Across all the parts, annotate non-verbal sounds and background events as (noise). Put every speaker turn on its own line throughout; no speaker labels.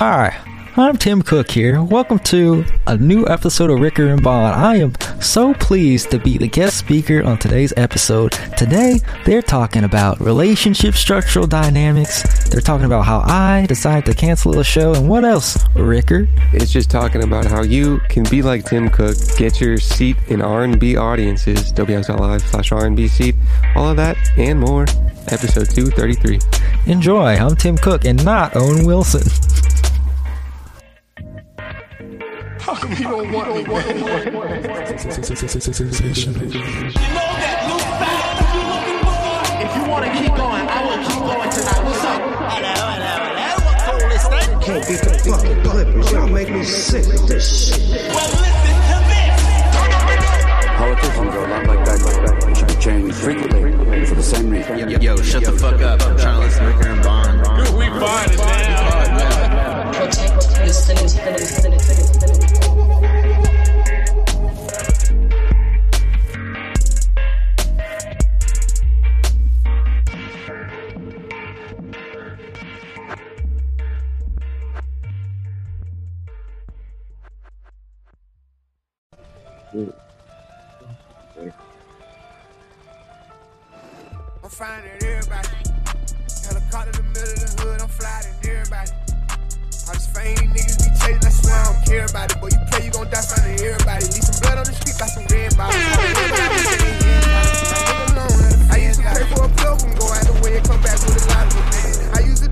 Hi, I'm Tim Cook here. Welcome to a new episode of Ricker and Bond. I am so pleased to be the guest speaker on today's episode. Today, they're talking about relationship structural dynamics. They're talking about how I decided to cancel a show and what else, Ricker?
It's just talking about how you can be like Tim Cook, get your seat in R&B audiences, wx.live slash R&B seat, all of that and more. Episode 233.
Enjoy. I'm Tim Cook and not Owen Wilson. (laughs)
How come you don't want me, man?
You know that loose back you looking for?
If you want to keep going, I will keep going tonight. What's up?
Hello, hello, hello. What's all this thing?
Can't beat the fucking Clippers. Y'all make me sick with this shit.
Well, listen to this.
Politicians are a lot like that, like that. They should be changed frequently for the same reason.
Yo, yo, shut the fuck up. I'm trying to listen to Ricker and Bond.
We find now.
protect the city, city, city, city,
I'm finding everybody. Helicopter in the middle of the hood, I'm flying everybody. I just these niggas be chasing, I swear I don't care about it. But you play, you gon' die finding everybody. Leave some blood on the street, got some red bottles. (laughs) I used to pray for a plug and go out the way and come back with a lot of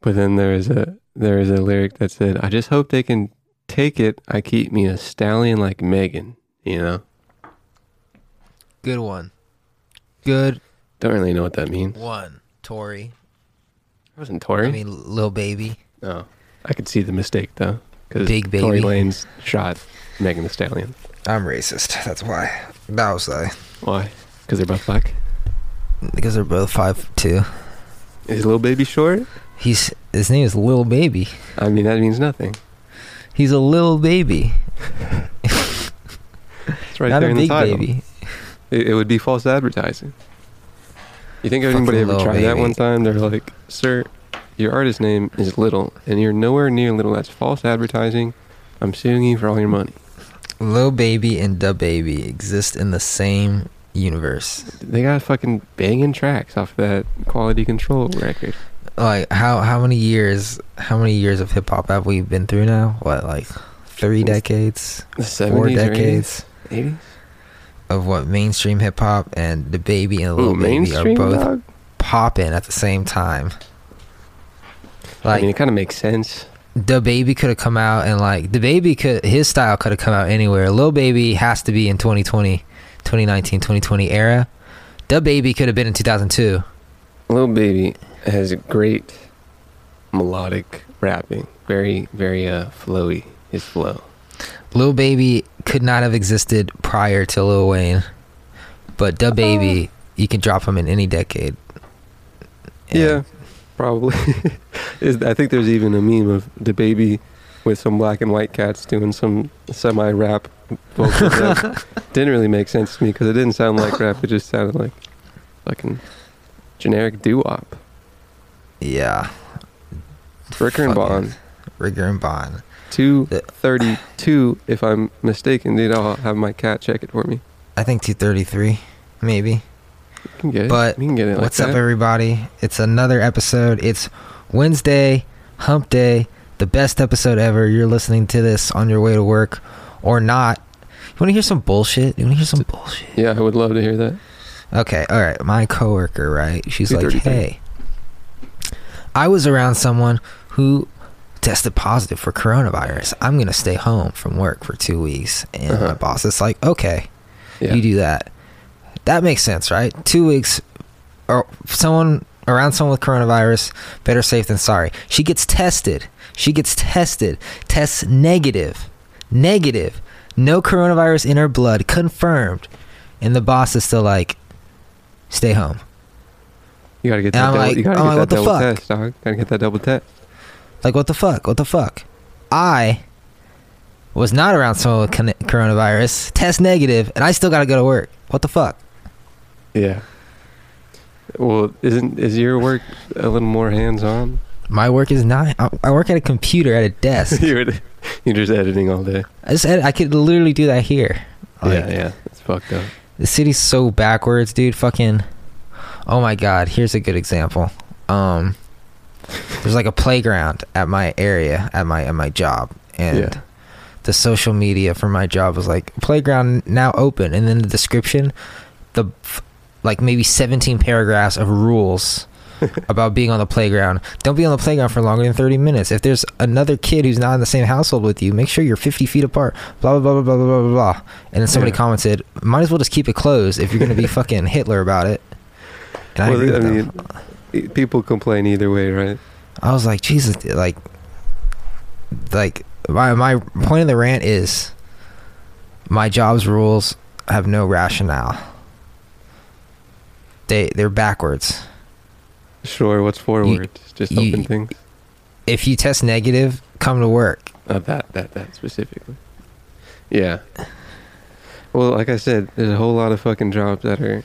but then there is a there is a lyric that said, "I just hope they can take it. I keep me a stallion like Megan." You know,
Good one. Good
don't really know what that means.
one, Tori.
It wasn't Tory.
I mean, little Baby.
no, I could see the mistake though, because
Big
Tory
Baby.
Lanez shot Megan Thee Stallion.
I'm racist. That's why. That was I.
Why? Because they're both black.
Because they're both five two.
Is little baby short?
He's his name is Lil Baby.
I mean, that means nothing.
He's a little baby,
It's right
not
there
a
in the
big
title.
baby.
It, it would be false advertising. You think anybody ever
Lil
tried that
Baby.
one time? They're like, "Sir, your artist name is Little, and you're nowhere near Little. That's false advertising. I'm suing you for all your money."
Lil Baby and DaBaby exist in the same universe.
They got fucking banging tracks off that quality control record.
Like how how many years how many years of hip hop have we been through now? What like three decades,
The 70s
four decades
80s?
of what mainstream hip hop and DaBaby and
Ooh,
Lil Baby are both popping at the same time.
I
Like
mean, it kind of makes sense.
DaBaby could have come out and like DaBaby could his style could have come out anywhere. Lil Baby has to be in 2020, 2019, 2020 era. DaBaby could have been in 2002.
Little Baby has a great melodic rapping. Very, very uh, flowy. His flow.
Lil Baby could not have existed prior to Lil Wayne, but DaBaby you can drop him in any decade. And
Yeah, probably. (laughs) I think there's even a meme of DaBaby with some black and white cats doing some semi rap vocals. that (laughs) didn't really make sense to me because it didn't sound like rap. It just sounded like fucking generic doo wop.
Yeah.
Ricker and Bond,
Rigger and Bond.
two
The-
thirty two. If I'm mistaken, dude, I'll have my cat check it for me.
I think 233, maybe.
You can get it.
But
you can get it. Like
What's up,
that.
everybody? It's another episode. It's Wednesday, Hump Day, the best episode ever. You're listening to this on your way to work or not. You want to hear some bullshit? You want to hear some bullshit?
Yeah, I would love to hear that.
Okay, all right. My coworker, right? She's like, hey, I was around someone who tested positive for coronavirus. I'm going to stay home from work for two weeks. And
Uh-huh.
my boss is like, okay,
Yeah.
you do that. That makes sense, right? Two weeks or someone around someone with coronavirus, better safe than sorry. She gets tested. She gets tested. Tests negative. negative, no coronavirus in her blood, confirmed, and the boss is still like, stay home.
You gotta get
And
that.
I'm
double,
like-
you gotta
I'm
get
like,
that
what the
double
fuck?
test, dog. Gotta get that double test.
Like, what the fuck? What the fuck? I was not around someone with coronavirus, test negative, and I still got to go to work. What the fuck?
Yeah. Well, isn't is your work a little more hands on?
My work is not. I, I work at a computer at a desk. (laughs)
you're you're just editing all day.
I just ed- I could literally do that here. Like,
yeah, yeah. It's fucked up.
The city's so backwards, dude. Fucking. Oh my god. Here's a good example. Um, there's like a playground at my area at my at my job, and
Yeah.
the social media for my job was like playground now open, and then the description, the like maybe 17 paragraphs of rules. (laughs) about being on the playground. Don't be on the playground for longer than 30 minutes. If there's another kid who's not in the same household with you, make sure you're 50 feet apart. Blah, blah, blah, blah, blah, blah, blah, blah. And then somebody
Yeah.
commented, might as well just keep it closed if you're going to be (laughs) fucking Hitler about it. I
well, I mean,
them.
people complain either way, right?
I was like, Jesus, like, like my my point of the rant is, my job's rules have no rationale. They they're backwards.
Sure. What's forward? just
you-
open things.
If you test negative, come to work.
Uh, that that that specifically. Yeah. Well, like I said, there's a whole lot of fucking jobs that are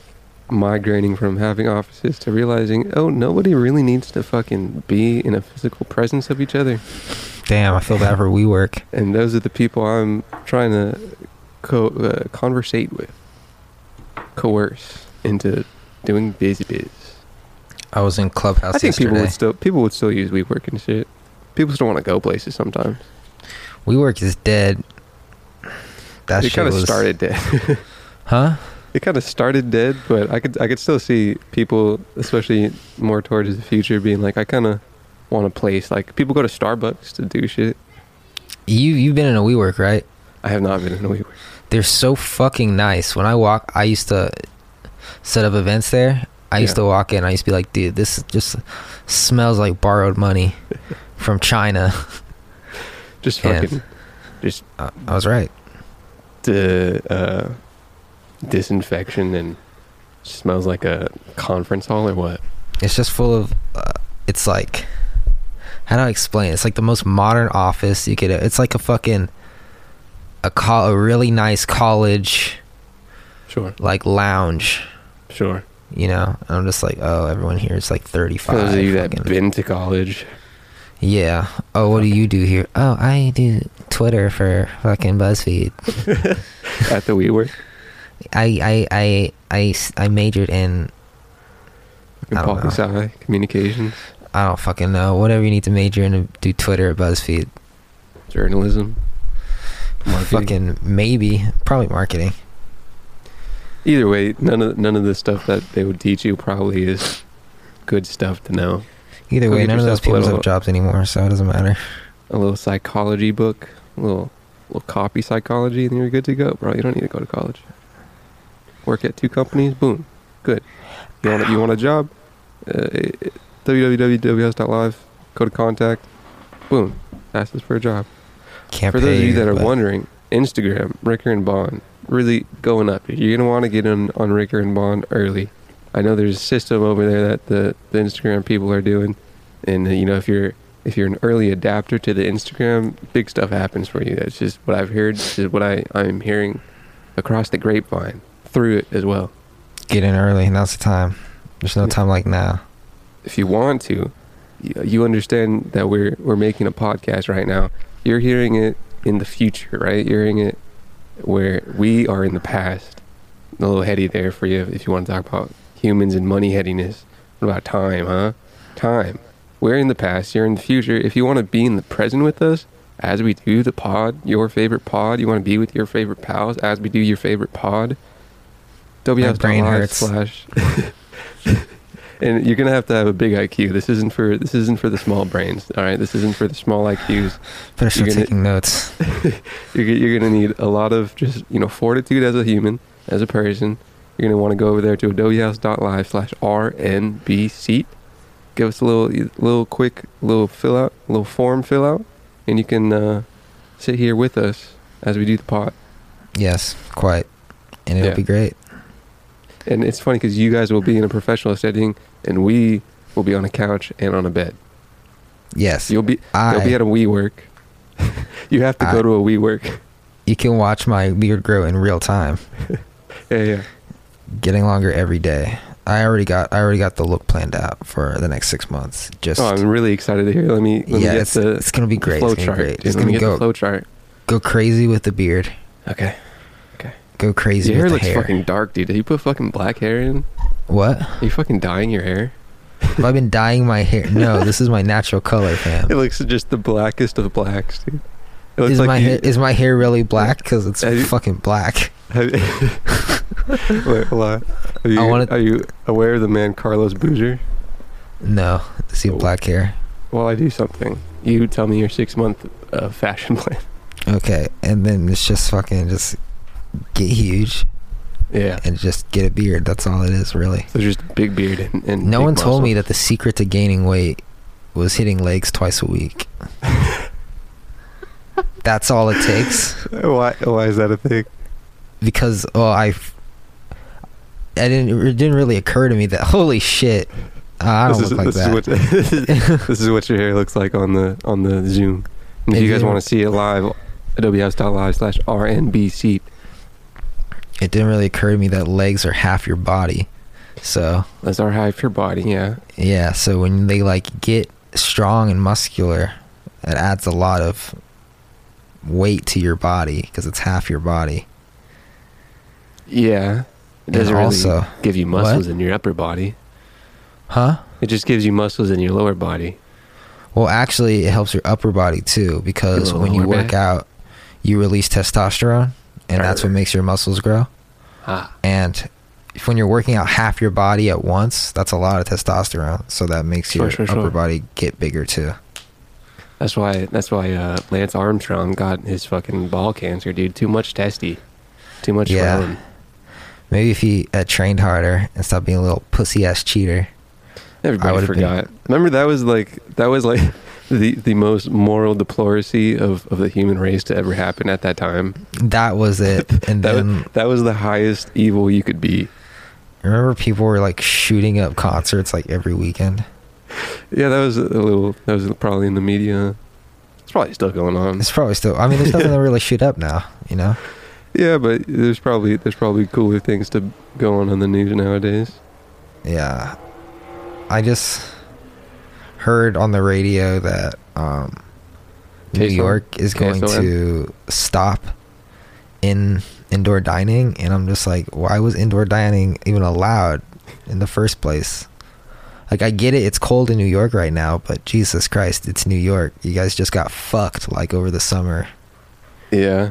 migrating from having offices to realizing, oh, nobody really needs to fucking be in a physical presence of each other.
Damn, I feel bad for WeWork.
And those are the people I'm trying to co- uh, conversate with, coerce into doing busy biz.
I was in Clubhouse
I think people would still people would still use WeWork and shit. People still want to go places sometimes.
WeWork is dead. That
it kind of
was
started dead. (laughs)
huh?
It kind of started dead, but I could I could still see people, especially more towards the future, being like, I kind of want a place. Like people go to Starbucks to do shit.
You you've been in a WeWork, right?
I have not been in a WeWork.
They're so fucking nice. When I walk, I used to set up events there. I used
Yeah.
to walk in. I used to be like, dude, this just smells like borrowed money (laughs) from China.
Just fucking, just
Uh, I was right.
the uh, disinfection and smells like a conference hall or what?
It's just full of. Uh, it's like, how do I explain? it? It's like the most modern office you could. It's like a fucking a col- a really nice college
Sure,
like lounge.
sure.
You know, and I'm just like, oh, everyone here is like 35.
For those of you that been to college,
Yeah. Oh, what do you do here? Oh, I do Twitter for fucking BuzzFeed. (laughs)
at the WeWork,
I I I I, I majored in
in
I don't
poli
know.
sci communications,
I don't fucking know whatever you need to major in to do Twitter at BuzzFeed.
journalism, marketing.
Fucking maybe probably marketing.
Either way, none of none of the stuff that they would teach you probably is good stuff to know.
Either
Go
way, none of those people
little-
have jobs anymore, so it doesn't matter.
A little psychology book, a little little copy psychology, and you're good to go, bro. You don't need to go to college. Work at two companies, boom, good. You want you want a job? Uh, www.ws.live. Go to contact, boom. Ask us for a job.
Can't
For those of you that are
but
wondering, Instagram, Ricker and Bond, really going up. You're gonna want to get in on Ricker and Bond early. I know there's a system over there that the, the Instagram people are doing, and you know if you're if you're an early adapter to the Instagram, big stuff happens for you. That's just what I've heard. This is what I I'm hearing across the grapevine through it as well.
get in early. Now's the time. There's no time like now.
if you want to, you, you understand that we're we're making a podcast right now. You're hearing it in the future, right? You're hearing it where we are in the past. A little heady there for you if you want to talk about humans and money headiness. What about time, huh? Time. We're in the past. You're in the future. If you want to be in the present with us, as we do the pod, your favorite pod, you want to be with your favorite pals as we do your favorite pod.
My brain
WS.live
hurts.
slash (laughs) and you're gonna have to have a big IQ. This isn't for this isn't for the small brains. All right, this isn't for the small IQs.
Better start
You're gonna-
taking notes. (laughs)
You're you're gonna need a lot of just you know fortitude as a human, as a person. You're gonna want to go over there to adobehouse.live slash rnb seat. Give us a little little quick little fill out, little form fill out, and you can uh, sit here with us as we do the pot.
Yes, quite. And it'll
Yeah.
be great.
And it's funny because you guys will be in a professional setting, and we will be on a couch and on a bed.
Yes.
You'll be
I,
you'll be at a WeWork. (laughs) you have to
I-
go to a WeWork.
you can watch my beard grow in real time, (laughs)
Yeah, yeah.
getting longer every day. I already got I already got the look planned out for the next six months. Just
Oh, I'm really excited to hear. Let me let me
yeah,
get
it's,
the
it's gonna be great.
flow
It's gonna
chart.
be great.
dude.
It's
me
gonna
get the
go
flow chart.
go crazy with the beard.
Okay.
Go crazy
Your hair looks
hair.
fucking dark, dude. Did you put fucking black hair in?
what?
Are you fucking dyeing your hair?
Have I been dyeing my hair? No, this is my natural color, fam. (laughs)
It looks just the blackest of blacks, dude. It looks
Is
like
my
you-
hair is my hair really black? Because it's
you-
fucking black.
Have- (laughs) Wait, hold on. Are you,
wanna-
are you aware of the man Carlos Boozer?
No, does he
Oh.
black hair?
Well, I do something. You tell me your six month uh, fashion (laughs) plan.
Okay, and then it's just fucking just get huge
Yeah.
and just get a beard. That's all it is, really.
So just big beard and, and
No one told me that the secret to gaining weight was hitting legs twice a week. (laughs) That's all it takes.
Why? Why is that a thing?
Because oh, I, I didn't. It didn't really occur to me that (laughs) holy shit, uh, I don't
this
look
is,
like
this
that.
Is what, (laughs) this, is, what your hair looks like on the on the Zoom. And if
It
you guys want to see it live, Adobe adobehouse.live slash rnbc.
It didn't really occur to me that legs are half your body. So
That's our half your body. Yeah.
yeah, so when they like get strong and muscular, it adds a lot of weight to your body because it's half your body.
Yeah. It doesn't really
also-
give you
What?
muscles in your upper body.
Huh?
It just gives you muscles in your lower body.
Well, actually, it helps your upper body too because when you work
back?
out, you release testosterone, and that's what makes your muscles grow.
Ah.
And if when you're working out half your body at once, that's a lot of testosterone. So that makes
Sure,
your
sure,
upper
sure.
body get bigger too.
That's why. That's why uh, Lance Armstrong got his fucking ball cancer, dude. Too much testy. Too much
Yeah. Maybe if he had trained harder and stopped being a little pussy ass cheater.
Everybody
been-
forgot. Remember that was like that was like (laughs) the the most moral deploracy of, of the human race to ever happen at that time.
That was it. (laughs) And
That
then
was, that was the highest evil you could be.
remember people were like shooting up concerts like every weekend.
Yeah, that was a little. That was probably in the media. It's probably still going on.
It's probably still. I mean, there's nothing to really shoot up now. You know. (laughs)
Yeah, but there's probably there's probably cooler things to go on in the news nowadays.
Yeah. I just heard on the radio that um, New York is going to stop in indoor dining, and I'm just like, why was indoor dining even allowed in the first place? Like, I get it, it's cold in New York right now, but Jesus Christ, it's New York. You guys just got fucked like over the summer.
Yeah,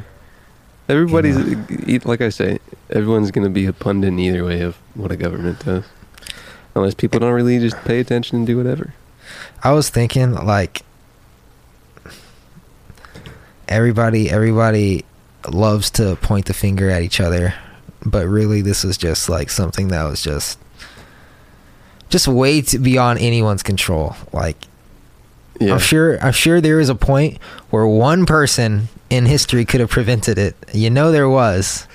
everybody's e- like I say, everyone's gonna be a pundit either way of what a government does, unless people don't really just pay attention and do whatever.
I was thinking like everybody everybody loves to point the finger at each other, but really this was just like something that was just just way beyond anyone's control. Like
Yeah,
I'm sure I'm sure there is a point where one person in history could have prevented it. You know there was.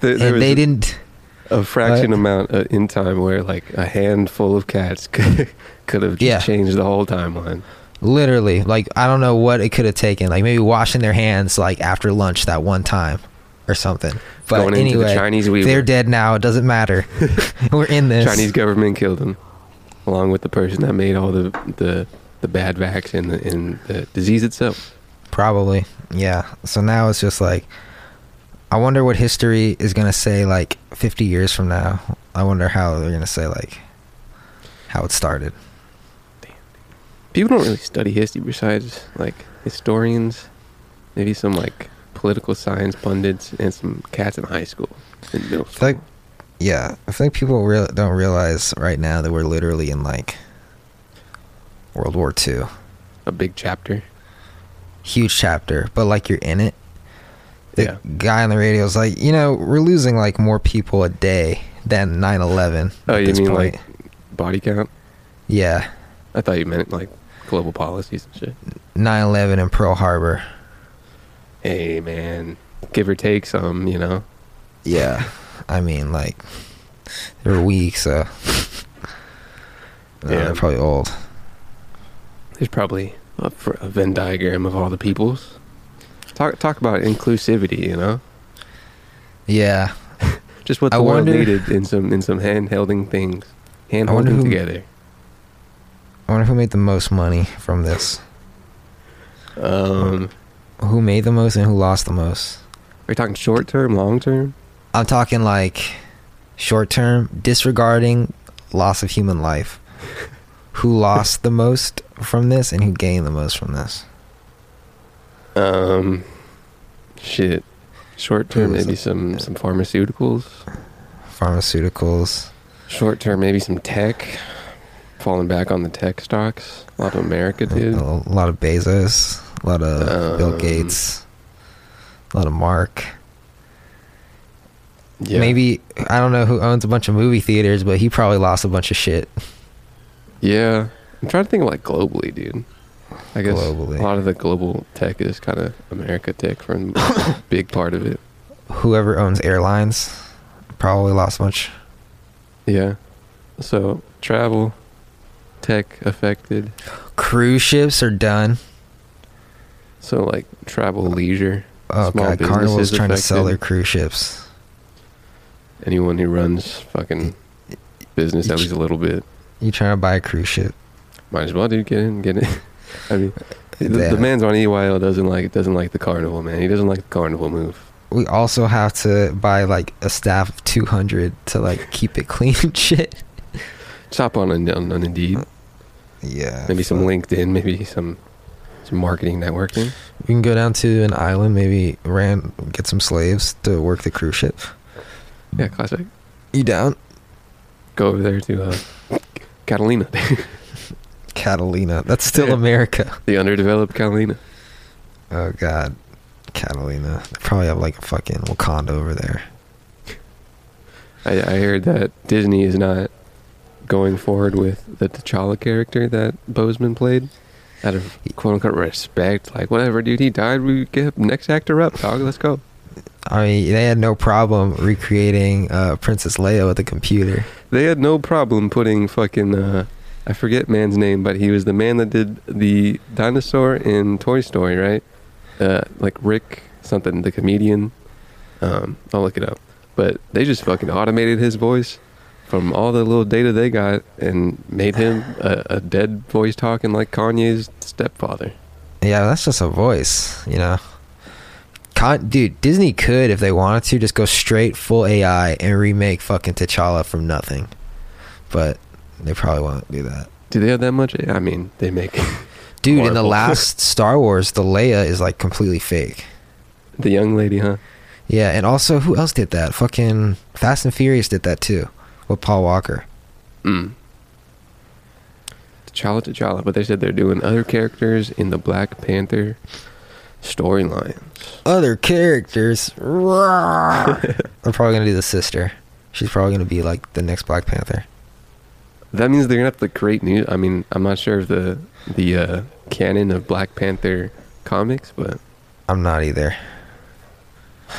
There- there
and
was
they
a-
didn't
a fraction amount uh, in time where like a handful of cats could, (laughs) could have
Yeah.
changed the whole timeline.
literally like I don't know what it could have taken. Like maybe washing their hands like after lunch that one time or something. But
Going the
anyway,
Weaver.
they're dead now. It doesn't matter. (laughs) (laughs) We're in this.
Chinese government killed them along with the person that made all the the, the bad vax and the, and the disease itself.
Probably. Yeah. So now it's just like I wonder what history is going to say like 50 years from now. I wonder how they're going to say like how it started.
People don't really study history besides like historians, maybe some like political science pundits, and some cats in high school. And middle
I feel like yeah, I think people real don't realize right now that we're literally in like World War II.
a big chapter.
Huge chapter, but like you're in it. The
Yeah.
guy on the radio is like, you know, we're losing like more people a day than 9/11
Oh, you mean
point.
like body count?
yeah,
I thought you meant like global policies and shit.
9/11 and Pearl Harbor.
Hey man, give or take some, you know.
Yeah, I mean, like they're weak, so yeah, (laughs) uh,
Yeah.
they're probably old.
There's probably a, a Venn diagram of all the peoples. Talk talk about inclusivity, you know.
Yeah, (laughs)
Just what
I
the world
wonder-
needed in some in some handhelding things, hand holding
who-
together.
I wonder who made the most money from this.
Um,
Who made the most and who lost the most?
are you talking short term, long term?
I'm talking like short term, disregarding loss of human life. (laughs) who lost the most from this and who gained the most from this?
Um, shit. Short term, maybe some some pharmaceuticals.
Pharmaceuticals.
Short term, maybe some tech. Falling back on the tech stocks. A lot of America, dude.
A, lot of Bezos, a lot of Bill
Um,
Gates, a lot of Mark.
Yeah.
Maybe I don't know who owns a bunch of movie theaters, but he probably lost a bunch of shit.
Yeah. I'm trying to think of like globally, dude. I guess
Globally.
a lot of the global tech is kind of America tech for a (coughs) big part of it.
Whoever owns airlines probably lost much.
Yeah. So travel, tech affected.
Cruise ships are done.
So like travel, leisure.
Oh
Small
god, Carnival's trying to sell their cruise ships.
Anyone who runs fucking business at least a little bit.
You trying to buy a cruise ship?
Might as well, dude. Get in, get in. (laughs) I mean, the, the man's on EYL doesn't like doesn't like the carnival, man. He doesn't like the carnival move.
We also have to buy like a staff of 200 to like keep it clean and shit.
Chop on on, on, on Indeed.
Yeah.
Maybe some. LinkedIn. Maybe some some marketing networking.
We can go down to an island, maybe ran get some slaves to work the cruise ship.
Yeah, classic.
You down?
Go over there to uh, Catalina, (laughs)
Catalina. That's still
Yeah.
America.
the underdeveloped Catalina.
Oh god. Catalina. They probably have like a fucking Wakanda over there.
I, I heard that Disney is not going forward with the T'Challa character that Boseman played. Out of quote unquote respect, like whatever, dude. He died. We get next actor up, dog. Let's go.
I mean, they had no problem recreating uh, Princess Leia with a computer.
They had no problem putting fucking uh I forget man's name, but he was the man that did the dinosaur in Toy Story, right? Uh like Rick something, the comedian. Um I'll look it up. But they just fucking automated his voice from all the little data they got and made him a, a dead voice talking like Kanye's stepfather.
Yeah, that's just a voice, you know. Con- dude, Disney could, if they wanted to, just go straight full AI and remake fucking T'Challa from nothing. But they probably won't do that.
Do they have that much? I mean, they make (laughs)
Dude, in the last (laughs) Star Wars, the Leia is like completely fake.
the young lady, huh?
Yeah, and also, who else did that? Fucking Fast and Furious did that too. With Paul Walker.
Mm. T'Challa, T'Challa, but they said they're doing other characters in the Black Panther storyline.
Other characters. (laughs) They're probably gonna do the sister. She's probably gonna be like the next Black Panther.
That means they're gonna have to create new. I mean, I'm not sure of the the uh, canon of Black Panther comics, but
I'm not either.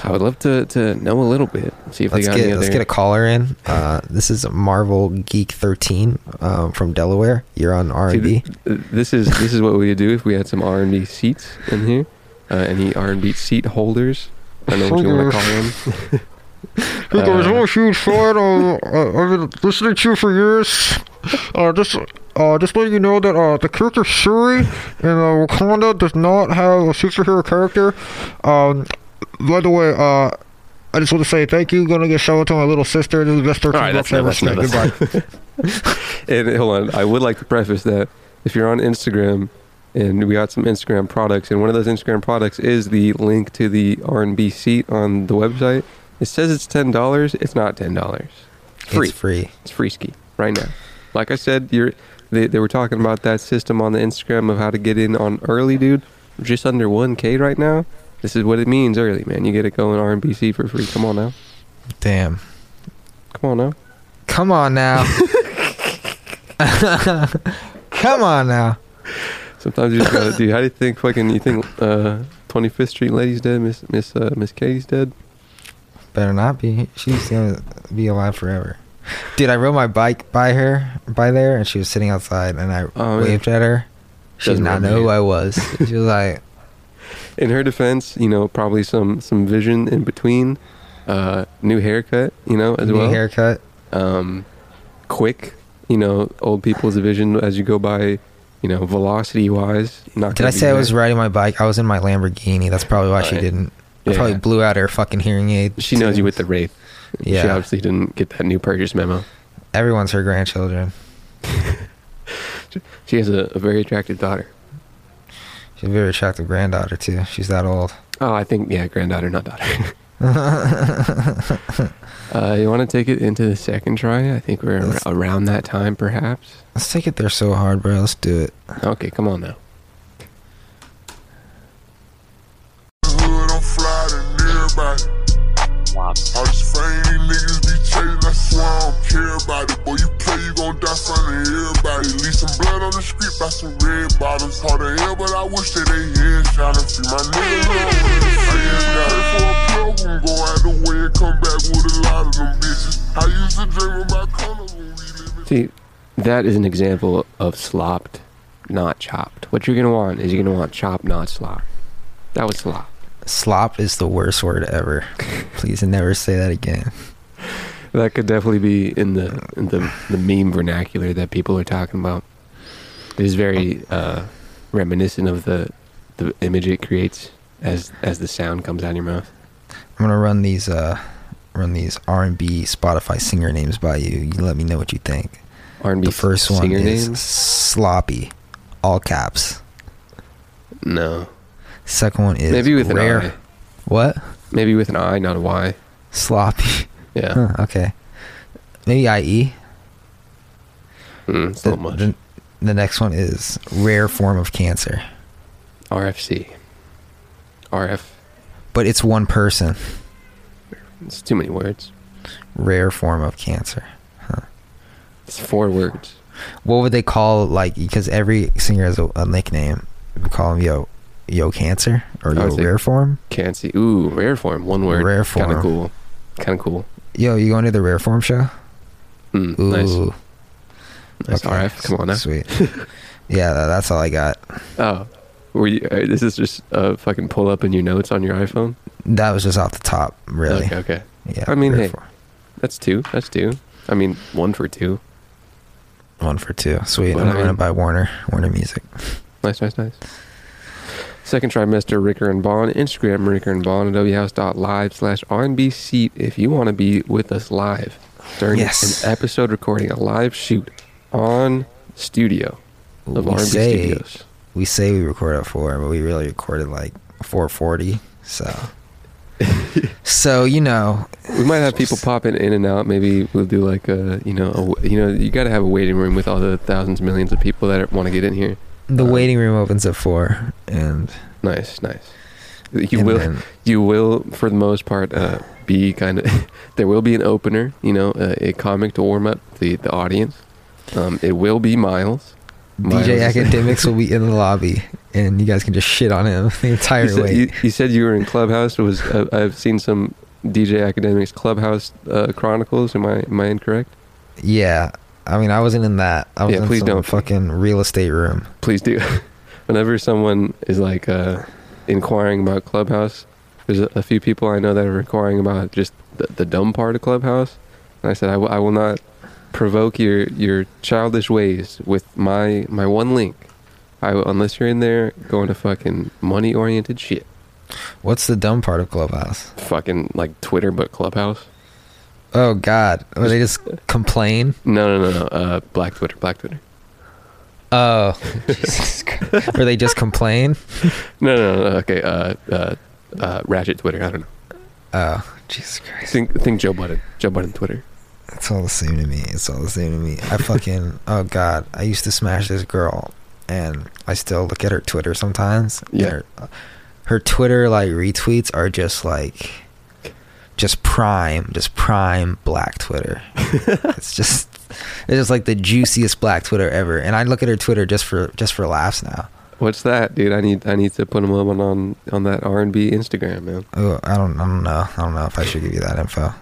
I would love to to know a little bit. See if
Let's
they got
get
any
let's get a caller in. Uh, this is Marvel Geek 13 um, from Delaware. You're on R and
th- th- this is this is what we would do if we had some R and B seats in here. Uh, any R and B seat holders? I don't know what you want to call them. (laughs)
Hey guys, I'm
Uh,
a huge fan. Uh, uh, I've been listening to you for years. Uh, just, uh, just letting you know that uh, the character Shuri in uh, Wakanda does not have a superhero character. Um, by the way, uh, I just want to say thank you. Gonna get shout out to my little sister. This is the best 13
All right, that's
I ever
that's
spent. Goodbye. (laughs)
And hold on, I would like to preface that if you're on Instagram and we got some Instagram products, and one of those Instagram products is the link to the R&B seat on the website. It says it's ten dollars. It's not ten dollars. Free.
It's free.
It's free ski right now. Like I said, you're they, they were talking about that system on the Instagram of how to get in on early, dude. Just under one k right now. This is what it means early, man. You get it going RNBC for free. Come on now.
Damn.
Come on now.
Come on now. (laughs) Come on now.
Sometimes you just gotta, dude. How do you think fucking you think uh, Twenty Fifth Street lady's dead. Miss Miss uh, Miss Katie's dead.
Better not be. She's gonna be alive forever. Dude, I rode my bike by her, by there, and she was sitting outside, and I
Oh, yeah.
waved at her. She
Doesn't
not know who. I was. (laughs) She was like,
In her defense, you know, probably some some vision in between. Uh, new haircut, you know, as
new
well.
haircut.
Um, quick, you know, old people's vision as you go by. You know, velocity wise. Not.
Did I say I was riding my bike? I was in my Lamborghini. That's probably why she
Right.
didn't. I
Yeah.
probably blew out her fucking hearing aid.
She knows you with the wraith.
Yeah, She
obviously didn't get that new purchase memo.
Everyone's her grandchildren. (laughs)
She has a, a very attractive daughter.
She's a very attractive granddaughter too. She's that old.
Oh, I think yeah, granddaughter, not daughter. (laughs) uh, you want to take it into the second try? I think we're
Let's-
around that time, perhaps.
Let's take it there so hard, bro. Let's do it.
Okay, come on now.
By some red bottoms. Hard to hell, but I wish that they head shot and free my niggas alone. I just got it for a plug go out the way and come back with a lot of them bitches. I used to dream about colors when we lived
See, that is an example of slopped, not chopped. What you're gonna want is you're gonna want chopped, not slop. That was slop.
Slop is the worst word ever. Please never say that again.
That could definitely be in the in the the meme vernacular that people are talking about. It is very uh, reminiscent of the the image it creates as as the sound comes out of your mouth.
I'm gonna run these uh run these R and B Spotify singer names by you. You let me know what you think.
R&B
The first one
singer
is
names?
sloppy, all caps.
No,
Second one is
maybe with an
rare.
I.
What?
Maybe with an I, not a Y.
Sloppy. (laughs)
Yeah,
Huh, okay. Maybe IE.
mm, it's a
The, the, the next one is rare form of cancer,
RFC. RF.
but it's one person.
It's too many words.
Rare form of cancer.
It's four words.
What would they call like? Because every singer has a, a nickname. We call him Yo, Yo Cancer or Yo Rare Form.
Can't see. Ooh, rare form. One word.
Rare form.
Kind of cool. Kind of cool.
Yo, you going to the Rare Form show?
Mm,
Ooh,
nice. Nice
okay.
RF. Come on now.
Sweet. yeah, tha- that's all I got.
Oh, were you? Uh, this is just uh, fucking pull up in your notes on your iPhone.
That was just off the top, really.
Okay. Okay.
Yeah.
I mean, hey. That's two. That's two. I mean, one for two.
one for two. Sweet.
But
I'm gonna buy Warner Warner Music.
Nice, nice, nice. Second trimester, Ricker and Bond. Instagram, Ricker and Bond. whouse.live slash RNB seat if you want to be with us live during
Yes.
an episode recording, a live shoot on studio of
we
RNB
say
Studios.
we say we record at four, but we really recorded like four forty. So. (laughs) so you know,
We might have people popping in and out. Maybe we'll do like a, you know, a, you know, you got to have a waiting room with all the thousands, millions of people that want to get in here.
the
Uh,
waiting room opens at four, and
Nice, nice. You will,
then-
you will, for the most part, uh, be kind of. (laughs) there will be an opener, you know, uh, a comic to warm up the the audience. Um, it will be Miles. Miles
DJ Akademiks will be in the lobby, and you guys can just shit on him (laughs) the entire
You said,
way.
you, you said you were in Clubhouse. Was uh, I've seen some DJ Akademiks Clubhouse uh, Chronicles? Am I am I incorrect?
yeah, I mean, I wasn't in that. I was
Yeah,
in
please
some
don't.
fucking real estate room.
Please do. (laughs) Whenever someone is like uh, inquiring about Clubhouse, there's a, a few people I know that are inquiring about just the, the dumb part of Clubhouse. And I said, I, w- I will not provoke your, your childish ways with my my one link. I unless you're in there going to fucking money oriented shit.
What's the dumb part of Clubhouse?
Fucking like Twitter, but Clubhouse.
Oh God, Where they just (laughs) complain.
No, no, no, no. Uh, Black Twitter, Black Twitter.
Oh, (laughs) Jesus Christ. Where they just complain.
No, (laughs) no, no. no, Okay. Uh, uh, uh, Ratchet Twitter. I don't know.
Oh, Jesus Christ.
Think, think Joe Budden. Joe Budden Twitter.
It's all the same to me. It's all the same to me. I fucking (laughs) oh god, I used to smash this girl, and I still look at her Twitter sometimes.
Yeah.
Her, her Twitter like retweets are just like, just prime, just prime black Twitter. (laughs) it's just, it's just like the juiciest black Twitter ever. And I look at her Twitter just for just for laughs now.
What's that, dude? I need I need to put them up on on, on that R and B Instagram, man.
Oh, I don't, I don't know. I don't know if I should give you that info.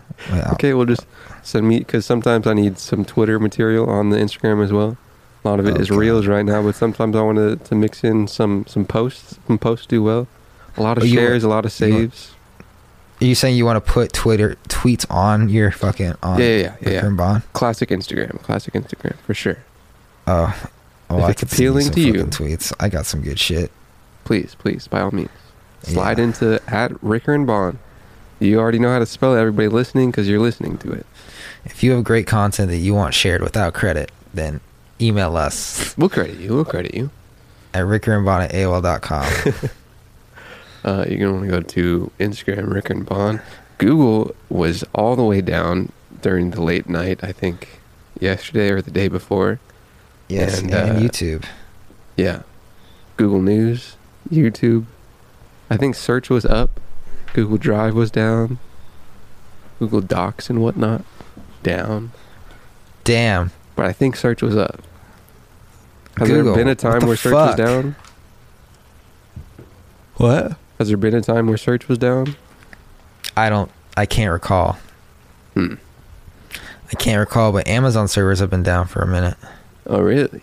Okay, well just send me because sometimes I need some Twitter material on the Instagram as well. A lot of it is
Okay.
reels right now, but sometimes I want to, to mix in some some posts. Some posts do well. A lot of
you-
shares, a lot of saves.
Are you saying you want to put Twitter tweets on your fucking on
Yeah, yeah, yeah, yeah.
Bond?
Classic Instagram, classic Instagram for sure.
Oh, oh,
If
I
it's
you
appealing to you.
tweets. I got some good shit.
Please, please, by all means, slide
Yeah.
into at Ricker and Bond. You already know how to spell it. Everybody listening because you're listening to it.
If you have great content that you want shared without credit, then email us
We'll credit you. We'll credit you.
at rickerandbond at AOL.com. (laughs)
Uh, gonna want to go to Instagram, Ricker and Bond. Google was all the way down during the late night. I think yesterday or the day before.
Yes,
And,
and,
uh,
YouTube.
Yeah, Google News, YouTube. I think search was up. Google Drive was down. Google Docs and whatnot down.
Damn.
But I think search was up. Has
Google,
there been a time where search was down?
What?
Has there been a time where search was down?
I don't. I can't recall.
Hmm.
I can't recall, but Amazon servers have been down for a minute.
Oh, really?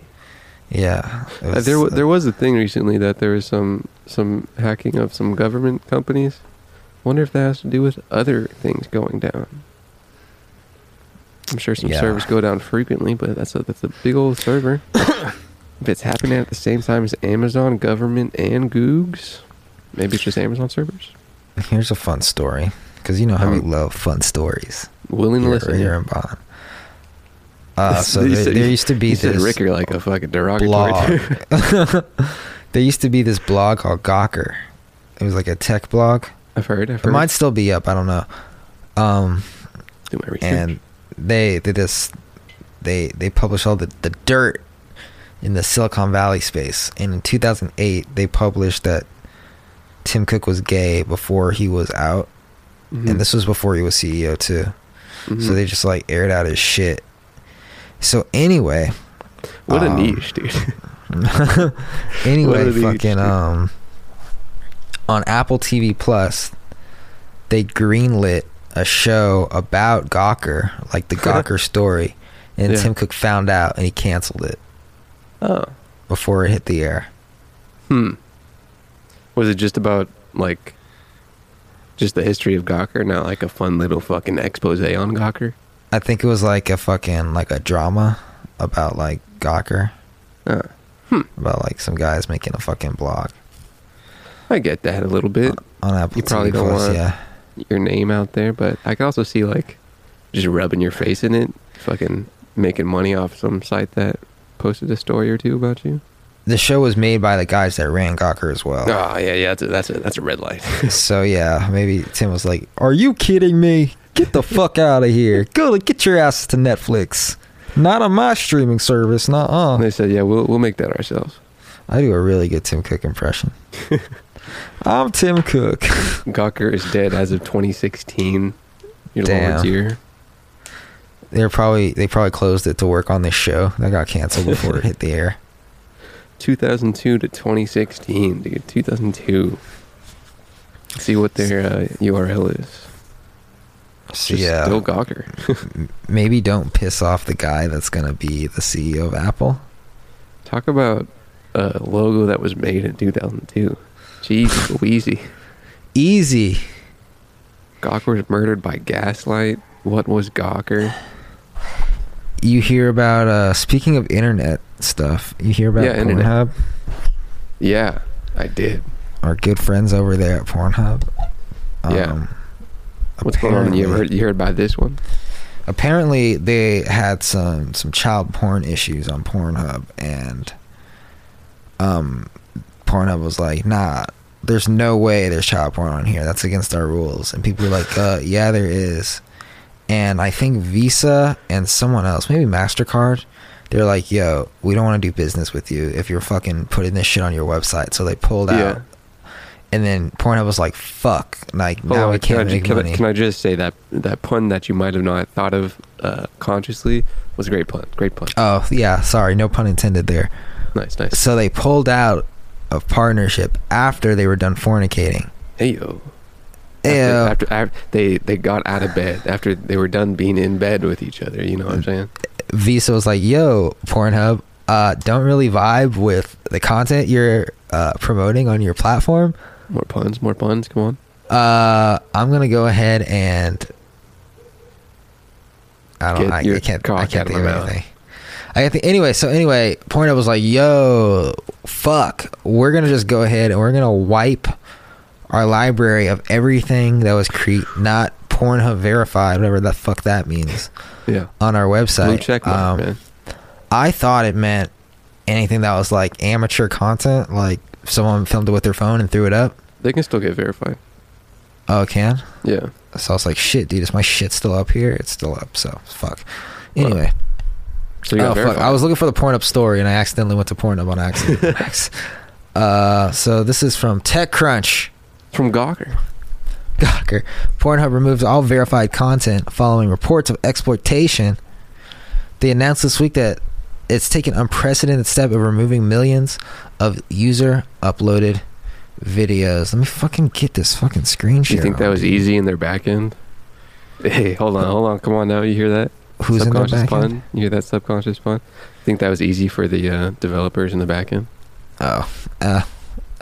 Yeah. it
Uh, there, there was a thing recently that there was some some hacking of some government companies. Wonder if that has to do with other things going down. I'm sure some
Yeah.
servers go down frequently, but that's a that's a big old server. (coughs) if it's happening at the same time as Amazon, government, and Googs, maybe it's just Amazon servers.
Here's a fun story, because you know how
I
we love fun stories.
Willing to listen.
here in Bond. Uh, (laughs) so there,
said-
there used to be this
Ricker like a fucking derogatory.
blog. (laughs) (laughs) there used to be this blog called Gawker. It was like a tech blog.
I've heard. I've
It
heard.
might still be up. I don't know. Um,
do my research.
and they did this. They they publish all the the dirt in the Silicon Valley space. And in 2008, they published that Tim Cook was gay before he was out,
Mhm.
and this was before he was CEO too.
Mhm.
So they just like aired out his shit. So anyway,
what a
um,
niche, dude. (laughs)
anyway, fucking um, on Apple TV Plus, they greenlit a show about Gawker, like the (laughs) Gawker story, and
Yeah.
Tim Cook found out and he canceled it
oh.
before it hit the air.
Hmm. Was it just about like just the history of Gawker, not like a fun little fucking expose on Gawker?
I think it was like a fucking like a drama about like Gawker,
Uh,
about like some guys making a fucking blog
I get that a little bit.
on Apple
You probably
TV
don't
Plus.
want-
Yeah,
Your name out there, but I can also see like just rubbing your face in it, fucking making money off some site that posted a story or two about you.
the show was made by the guys that ran Gawker as well.
Oh yeah, yeah, that's a, that's a that's a red light. (laughs)
So yeah, maybe Tim was like, "Are you kidding me? Get the fuck out of here! Go to get your ass to Netflix. Not on my streaming service.
Not
uh.
they said, yeah, we'll we'll make that ourselves.
I do a really good Tim Cook impression. (laughs) I'm Tim Cook.
Gawker is dead as of 2016. Your
Damn.
Lord's year.
They're probably they probably closed it to work on this show that got canceled before it hit the air. (laughs)
2002 to 2016, dude. 2002. See what their uh, URL is. Just
yeah,
Bill Gawker. (laughs)
maybe don't piss off the guy that's gonna be the CEO of Apple.
Talk about a logo that was made in 2002. Jeez Louise.
Easy.
Gawker was murdered by gaslight. What was Gawker?
You hear about uh speaking of internet stuff, you hear about
Yeah, internet.
Pornhub?
Yeah, I did.
Our good friends over there at Pornhub.
Yeah. What's going on? You
apparently-
heard, you heard about this one?
apparently they had some some child porn issues on Pornhub and um Pornhub was like, "Nah, there's no way there's child porn on here. That's against our rules." And people were like, "Uh, yeah, there is." And I think Visa and someone else, maybe Mastercard, they're like, "Yo, we don't want to do business with you if you're fucking putting this shit on your website." So they pulled
Yeah.
out. And then Pornhub was like, "Fuck!" Like
Hold
now
on,
we
can I
can't
ju-
make
can I- can I just say that that pun that you might have not thought of uh, consciously was a great pun. Great pun.
oh yeah, sorry, no pun intended there.
Nice, nice.
so they pulled out of partnership after they were done fornicating.
Hey yo. After, after, after they they got out of bed after they were done being in bed with each other. You know what I'm saying?
Visa was like, "Yo, Pornhub, uh, don't really vibe with the content you're uh, promoting on your platform.
More puns, more puns. Come on.
Uh, I'm gonna go ahead and I don't.
Get
I,
your
I can't.
cock
I can't think of
mouth.
anything. I can't think. Anyway, so anyway, Pornhub was like, "Yo, fuck, we're gonna just go ahead and we're gonna wipe our library of everything that was cre- not Pornhub verified, whatever the fuck that means,
Yeah.
on our website."
Blue check mark,
Um,
man.
I thought it meant anything that was like amateur content, like someone filmed it with their phone and threw it up.
They can still get verified.
Oh, it can.
Yeah.
So I was like, shit, dude, is my shit still up here? It's still up, so fuck. Anyway.
So
oh,
got
fuck.
verified.
I was looking for the Pornhub story and I accidentally went to Pornhub on accident. (laughs) uh, so this is from TechCrunch.
from Gawker.
Gawker. Pornhub removes all verified content following reports of exploitation. They announced this week that it's taken unprecedented step of removing millions of user uploaded videos. Let me fucking get this fucking screen share.
you think that was
dude.
easy in their back end? (laughs) Hey, hold on, hold on. Come on now. You hear that?
Who's in their
subconscious
back
pun?
end?
You hear that subconscious pun? I Think that was easy for the uh, developers in the back end?
Oh, uh,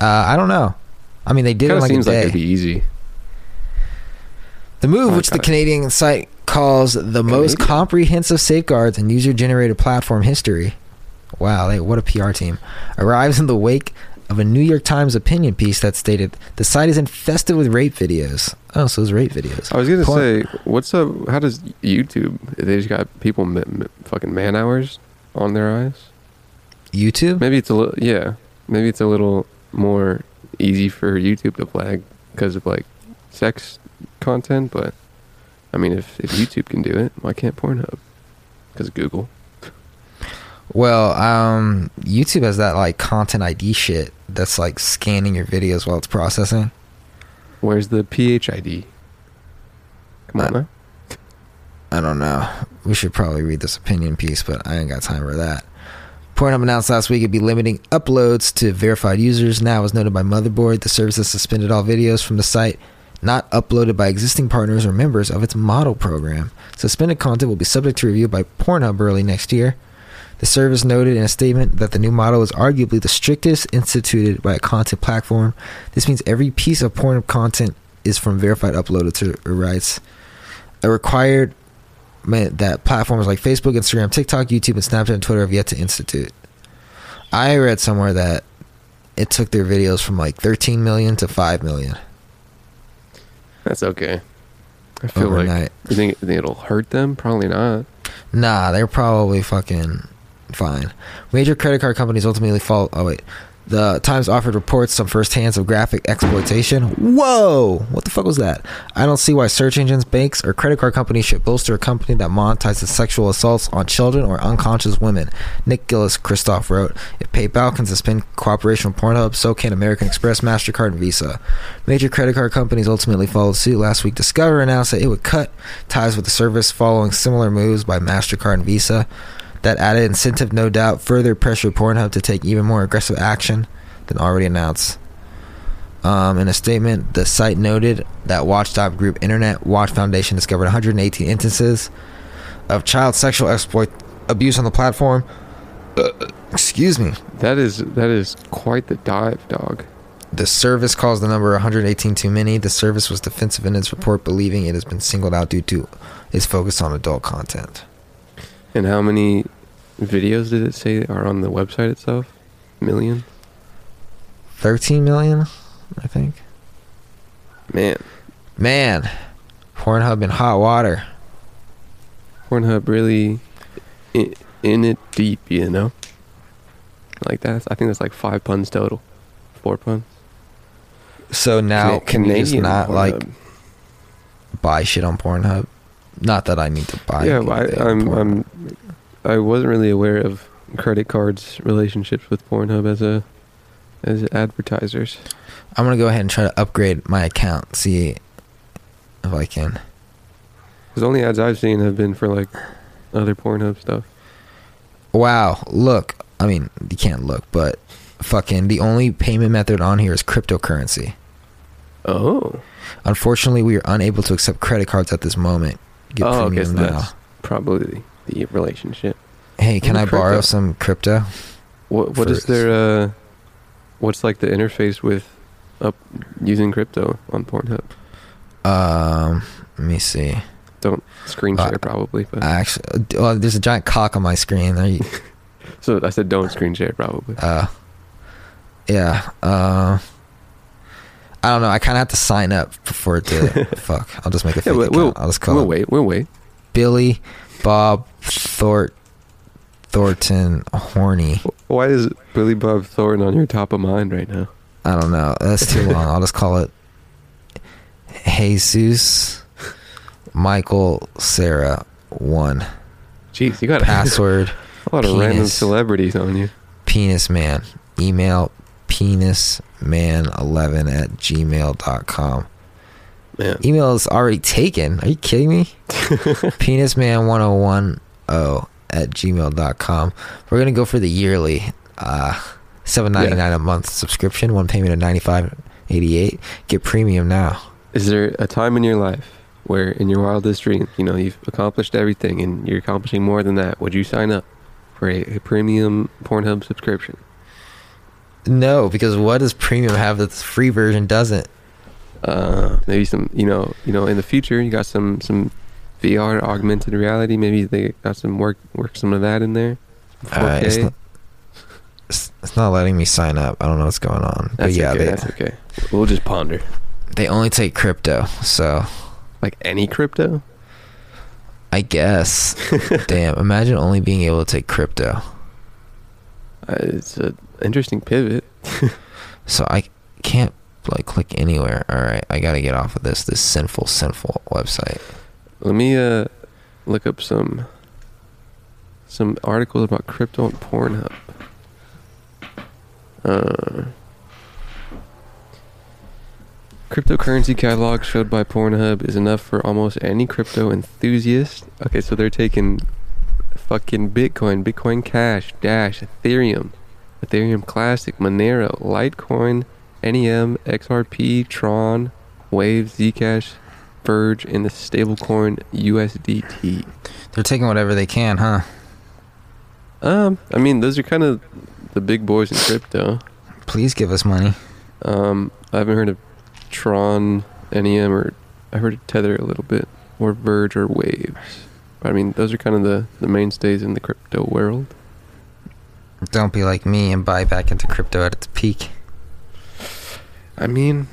uh, I don't know. I mean, they did it
Kind
in
of
like
seems
a
like
day.
it'd be easy.
The move,
Oh,
which the
God.
Canadian site calls the most comprehensive safeguards in user-generated platform history. Wow, they, what a PR team! Arrives in the wake of a New York Times opinion piece that stated the site is infested with rape videos. Oh, so it's rape videos.
I was gonna
Porn-
say, what's up? How does YouTube? They just got people m- m- fucking man hours on their eyes.
YouTube.
Maybe it's a little, yeah. Maybe it's a little more easy for YouTube to flag because of like sex content. But I mean, if if YouTube can do it, why can't Pornhub? Because Google.
Well, um, YouTube has that like content ID shit that's like scanning your videos while it's processing.
Where's the PHID? Come on,
Uh,
now.
I don't know. We should probably read this opinion piece, but I ain't got time for that. Pornhub announced last week it'd be limiting uploads to verified users. Now, as noted by Motherboard, the service has suspended all videos from the site not uploaded by existing partners or members of its model program. Suspended content will be subject to review by Pornhub early next year. The service noted in a statement that the new model is arguably the strictest instituted by a content platform. This means every piece of Pornhub content is from verified uploaded to rights. A required that platforms like Facebook, Instagram, TikTok, YouTube, and Snapchat and Twitter have yet to institute. I read somewhere that it took their videos from like 13 million to 5 million
That's okay. I feel
overnight.
like you think, you think it'll hurt them? Probably not.
Nah, they're probably fucking fine. Major credit card companies ultimately fall. Oh wait, the Times offered reports some first hands of graphic exploitation. Whoa, what the fuck was that? I don't see why search engines, banks, or credit card companies should bolster a company that monetizes sexual assaults on children or unconscious women. Nicholas Kristof wrote, "If PayPal can suspend cooperation with Pornhub, so can American Express, Mastercard, and Visa." Major credit card companies ultimately followed suit last week. Discover announced that it would cut ties with the service following similar moves by MasterCard and Visa. That added incentive, no doubt, further pressured Pornhub to take even more aggressive action than already announced. Um, in a statement, the site noted that watchdog group Internet Watch Foundation discovered 118 instances of child sexual exploit abuse on the platform. Uh, excuse me.
That is that is quite the dive, dog.
The service calls the number 118 too many. The service was defensive in its report, believing it has been singled out due to its focus on adult content.
And how many videos did it say are on the website itself? Million?
13 million, I think.
Man,
Man, Pornhub in hot water.
Pornhub really in, in it deep, you know? Like that's I think that's like five puns total. Four puns.
So now,
Cana-
can you just not like buy shit on Pornhub? Not that I need to buy.
yeah, I, I'm, I'm I wasn't really aware of credit cards relationships with Pornhub as a as advertisers.
I'm gonna go ahead and try to upgrade my account. See if I can.
Because the only ads I've seen have been for like other Pornhub stuff.
Wow, look. I mean, you can't look, but fucking the only payment method on here is cryptocurrency.
Oh.
Unfortunately, we are unable to accept credit cards at this moment. Get
oh, I guess
now.
that's probably the relationship.
Hey, can I borrow some crypto?
What what is their uh what's like the interface with up using crypto on Pornhub?
Um, let me see.
Don't screen
Uh,
share probably, but
I actually, well, there's a giant cock on my screen. Are you, (laughs)
so I said don't screen share probably.
uh, yeah. Uh, I don't know. I kind of have to sign up for it to. (laughs) fuck. I'll just make a
Yeah,
fake
we'll,
account. I'll just call
we'll
it
wait. We'll wait.
Billy Bob Thort Thornton Horny.
Why is Billy Bob Thornton on your top of mind right now?
I don't know. That's too long. I'll just call it Jesus Michael Sarah one.
Jeez, you got a (laughs)
Password
a lot of random celebrities on you.
penis man. Email penisman11 at gmail.com.
Man.
Email is already taken. Are you kidding me? (laughs) penisman1010 at gmail.com. We're going to go for the yearly uh, seven ninety nine a month subscription, one payment of ninety five eighty eight. Get premium now.
Is there a time in your life where, in your wildest dreams, you know, you've accomplished everything and you're accomplishing more than that? Would you sign up for a, a premium Pornhub subscription?
No, because what does premium have that the free version doesn't?
Uh, maybe some, you know, you know, in the future, you got some some VR augmented reality. Maybe they got some work work some of that in there.
Uh, it's, not, it's, it's not letting me sign up. I don't know what's going on. but
That's
yeah,
okay.
they,
that's okay. We'll just ponder.
they only take crypto, so
Like any crypto.
I guess. (laughs) Damn, imagine only being able to take crypto.
Uh, it's an interesting pivot. (laughs)
So I can't like click anywhere. All right, I gotta get off of this this sinful, sinful website.
Let me uh look up some some articles about crypto and Pornhub. Uh, cryptocurrency catalog showed by Pornhub is enough for almost any crypto enthusiast. Okay, so they're taking fucking Bitcoin, Bitcoin Cash, Dash, Ethereum, Ethereum Classic, Monero, Litecoin, NEM, XRP, Tron, Wave, Zcash, Verge, and the stablecoin USDT.
They're taking whatever they can, huh?
Um, I mean, those are kind of the big boys in crypto.
Please give us money.
Um, I haven't heard of Tron, NEM, or I heard of Tether a little bit, or Verge, or Waves. I mean, those are kind of the, the mainstays in the crypto world.
Don't be like me and buy back into crypto at its peak.
I mean,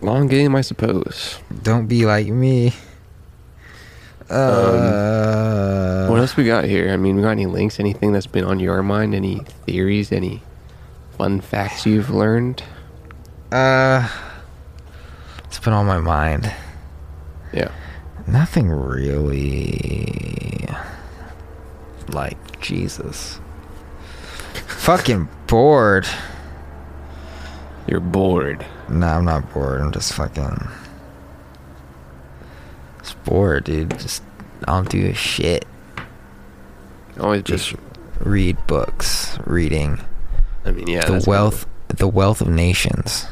long game, I suppose.
Don't be like me. Uh,
What else we got here? I mean, we got any links? Anything that's been on your mind? Any theories? Any fun facts you've learned?
Uh, it's been on my mind.
Yeah.
Nothing really. Like Jesus. Fucking bored.
You're bored.
Nah, I'm not bored. I'm just fucking. Just bored, dude. Just I don't do shit.
Always
Just
just.
read books. Reading
I mean, yeah.
the wealth, the wealth of nations.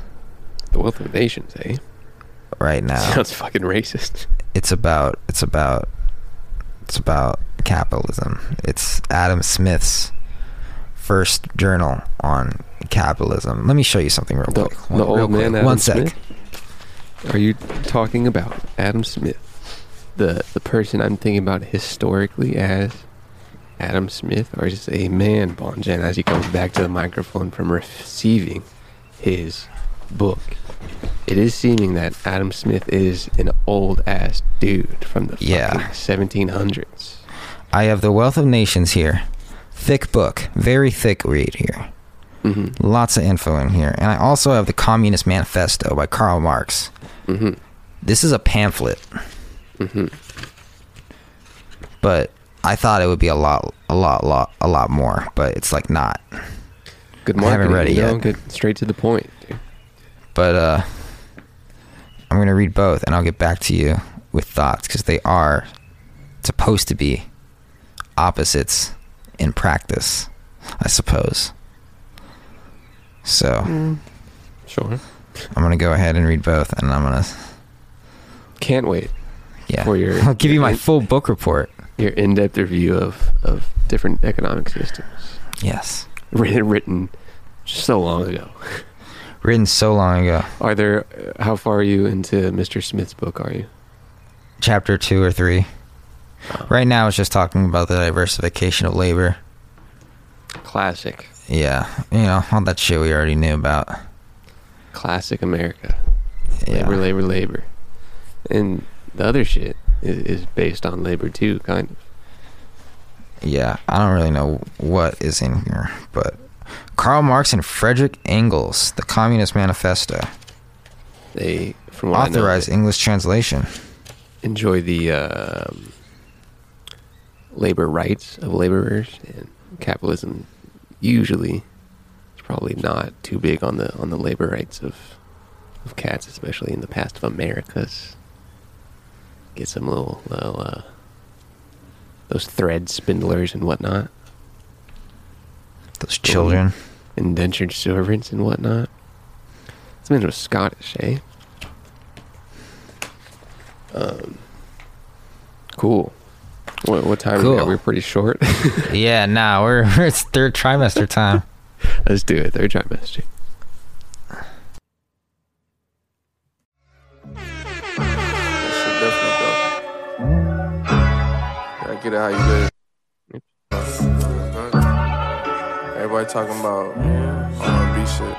The wealth of nations, eh?
Right now, (laughs)
Sounds fucking racist.
It's about it's about it's about capitalism. It's Adam Smith's first journal on capitalism. Let me show you something real
The,
quick.
the
One- real
old man
quick.
Adam
One sec.
Smith. Are you talking about Adam Smith, the the person I'm thinking about historically as Adam Smith, or just a man, Bonjan, as he comes back to the microphone from receiving his book? It is seeming that Adam Smith is an old ass dude from the
Yeah.
fucking 1700s.
I have the Wealth of Nations here. Thick book, very thick read here.
hmm
Lots of info in here. And I also have the Communist Manifesto by Karl Marx.
hmm
This is a pamphlet,
hmm
but I thought it would be a lot, a lot, lot, a lot more. But it's like not.
Good
I
marketing.
haven't read it
you know?
yet.
Get straight to the point. Dude.
But uh, I'm gonna read both, and I'll get back to you with thoughts because they are supposed to be opposites in practice, I suppose. So
Sure.
I'm gonna go ahead and read both, and I'm gonna
Can't wait
yeah.
for your (laughs)
I'll give you my
your-
full book report.
your in-depth review of of different economic systems
Yes,
written (laughs) written so long ago.
Written so long ago.
Are there? How far are you into Mr. Smith's book? Are you?
Chapter two or three. Oh. Right now, it's just talking about the diversification of labor.
Classic,
Yeah, you know all that shit we already knew about.
classic America.
Yeah.
Labor, labor, labor, and the other shit is, is based on labor too, kind of.
Yeah, I don't really know what is in here, but Karl Marx and Frederick Engels, the Communist Manifesto,
They, from what I know,
authorized English translation.
enjoy the um, labor rights of laborers, and capitalism usually is probably not too big on the on the labor rights of of cats, especially in the past of Americas. Get some little little uh, those thread spindlers and whatnot,
Those children.
indentured servants and whatnot. This man was Scottish, eh? Um, cool. What, what time?
Cool.
Are we? We're pretty short. (laughs)
Yeah, nah, we're (laughs) it's third trimester time.
Let's do it. Third trimester.
That shit definitely dope. Gotta get it how you live. Everybody talking about R&B shit.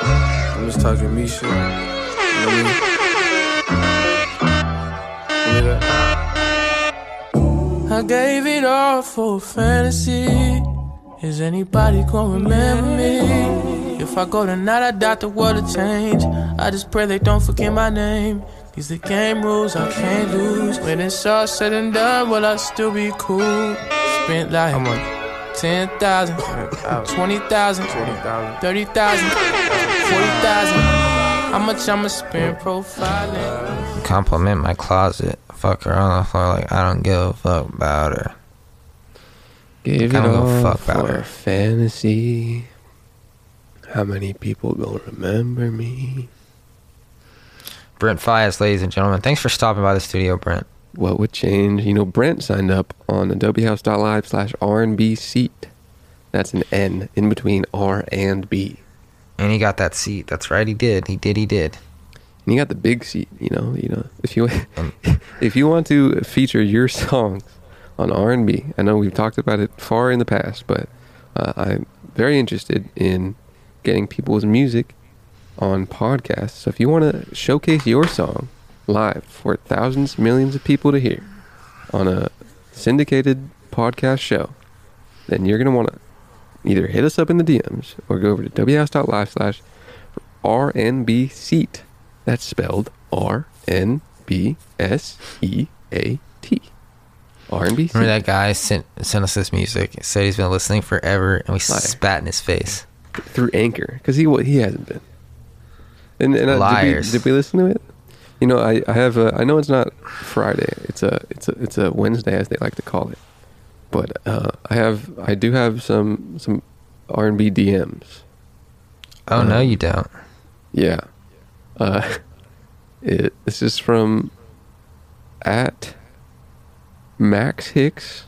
I'm just talking me shit. You know I mean? You hear that?
I gave it all for a fantasy. Is anybody gonna remember me? If I go tonight, I doubt the world will change. I just pray they don't forget my name. These the game rules I can't lose. When it's all said and done, will I still be cool? Spent like 10,000, 20,000, 30,000, 40,000. How much I'ma spend profiling?
Compliment my closet. Fuck her on the floor like I don't give a fuck about her.
Give it
I don't give a
all
fuck about
for
her.
fantasy. How many people gonna remember me?
Brent Faiyaz, ladies and gentlemen. Thanks for stopping by the studio, Brent.
What would change? You know, Brent signed up on adobehouse.live slash R&B seat. That's an N in between R and B.
And he got that seat. That's right, he did. He did, he did.
And you got the big seat, you know, you know. If you (laughs) if you want to feature your songs on R&B, I know we've talked about it far in the past, but uh, I'm very interested in getting people's music on podcasts. So if you want to showcase your song live for thousands, millions of people to hear on a syndicated podcast show, then you're going to want to either hit us up in the DMs or go over to whouse.live slash RNB seat. That's spelled R N B S E A T. Seat.
Remember that guy sent sent us this music. Said he's been listening forever, and we spat in his face.
through Anchor because he he hasn't been. And, and uh,
Liars.
Did we, did we listen to it? You know, I, I have a, I know it's not Friday. It's a it's a it's a Wednesday as they like to call it. But uh, I have I do have some some R and B DMs.
Oh no, you don't.
Yeah. Uh, (laughs) it, this is from at Max Hicks,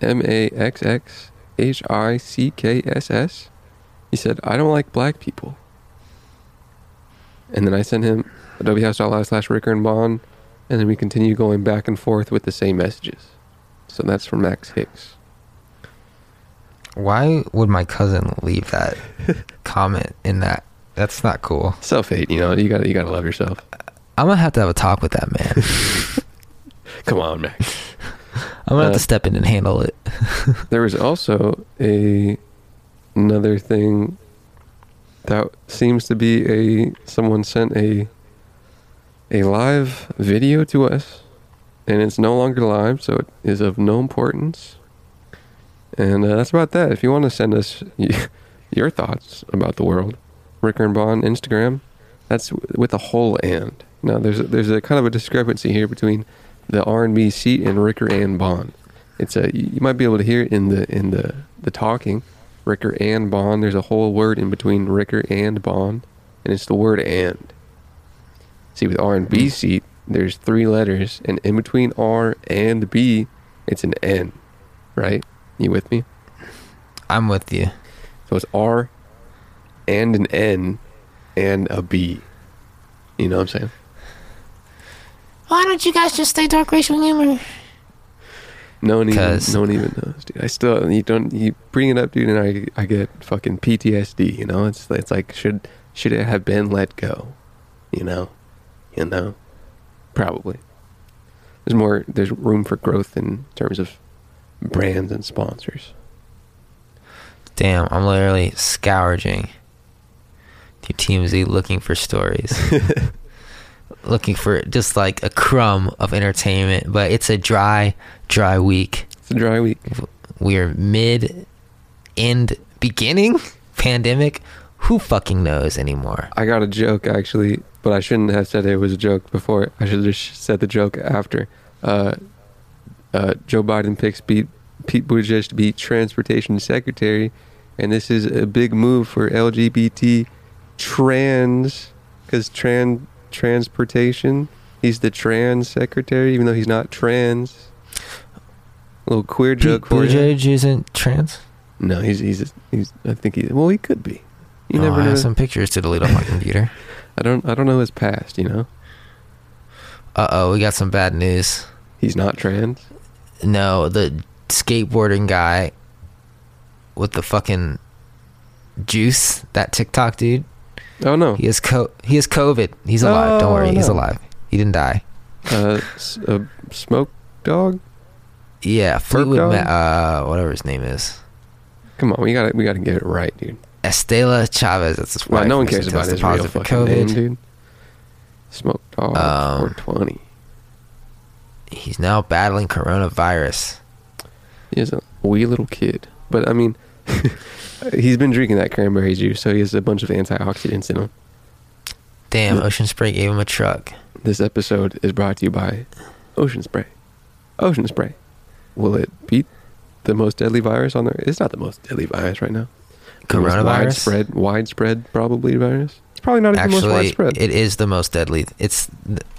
M A X X H I C K S S. He said, I don't like black people. And then I sent him adobehouse.live slash Ricker and Bond, and then we continue going back and forth with the same messages. So that's from Max Hicks.
Why would my cousin leave that (laughs) comment in that? That's not cool.
Self hate, you know, you gotta you gotta love yourself.
I'm gonna have to have a talk with that man. (laughs)
Come on, Max. (laughs)
I'm gonna have
Uh,
to step in and handle it.
there was also a another thing that seems to be a someone sent a a live video to us and it's no longer live so it is of no importance and uh, that's about that if you want to send us (laughs) your thoughts about the world ricker and bond instagram that's with a whole and now there's a, there's a kind of a discrepancy here between the r&b seat and ricker and bond it's a you you might be able to hear it in the in the the talking Ricker and Bond. There's a whole word in between Ricker and Bond, and it's the word and. See, with R and B mm. seat, there's three letters, and in between R and B, it's an N, right? You with me?
I'm with you.
So it's R and an N and a B. You know what I'm saying?
Why don't you guys just stay dark racial humor?
No one even,
'Cause-
no one even knows, dude. I still, you don't, you bring it up, dude, and I, I get fucking PTSD. You know, it's, it's like should, should it have been let go? You know, you know, probably. There's more, there's room for growth in terms of brands and sponsors.
Damn, I'm literally scourging through TMZ looking for stories. (laughs) looking for just like a crumb of entertainment, but it's a dry, dry week.
It's a dry week.
We're mid, end, beginning (laughs) pandemic. Who fucking knows anymore?
I got a joke actually, but I shouldn't have said it was a joke before. I should have just said the joke after. Uh, uh, Joe Biden picks Pete, Pete Buttigieg to be transportation secretary, and this is a big move for LGBT trans, because trans transportation. He's the trans secretary, even though he's not trans. little queer
Pete
joke for you.
Buttigieg isn't trans.
No, he's he's he's. I think he. Well, he could be. You
oh,
never
I
know.
have some pictures to delete on my computer. (laughs)
I don't. I don't know his past. You know.
Uh oh, we got some bad news.
He's not trans.
No, the skateboarding guy with the fucking juice, that TikTok dude.
Oh no.
He has co he has COVID. He's alive. Don't
Oh,
worry, he's alive. He didn't die.
Uh, a smoke dog.
Yeah, Fleetwood
dog?
Ma- uh whatever his name is.
Come on, we gotta we gotta get it right, dude.
Estela Chavez, that's his wife.
No one cares about his real
positive for
fucking name, dude. Smoke dog
Um,
420.
He's now battling coronavirus.
He's a wee little kid, but I mean, (laughs) he's been drinking that cranberry juice, so he has a bunch of antioxidants in him.
Damn, Ocean Spray gave him a truck.
This episode is brought to you by Ocean Spray. Ocean Spray. Will it beat the most deadly virus on there? It's not the most deadly virus right now. The most
Coronavirus?
Widespread, widespread, probably virus. It's probably not even the most
Actually,
widespread.
it is the most deadly. It's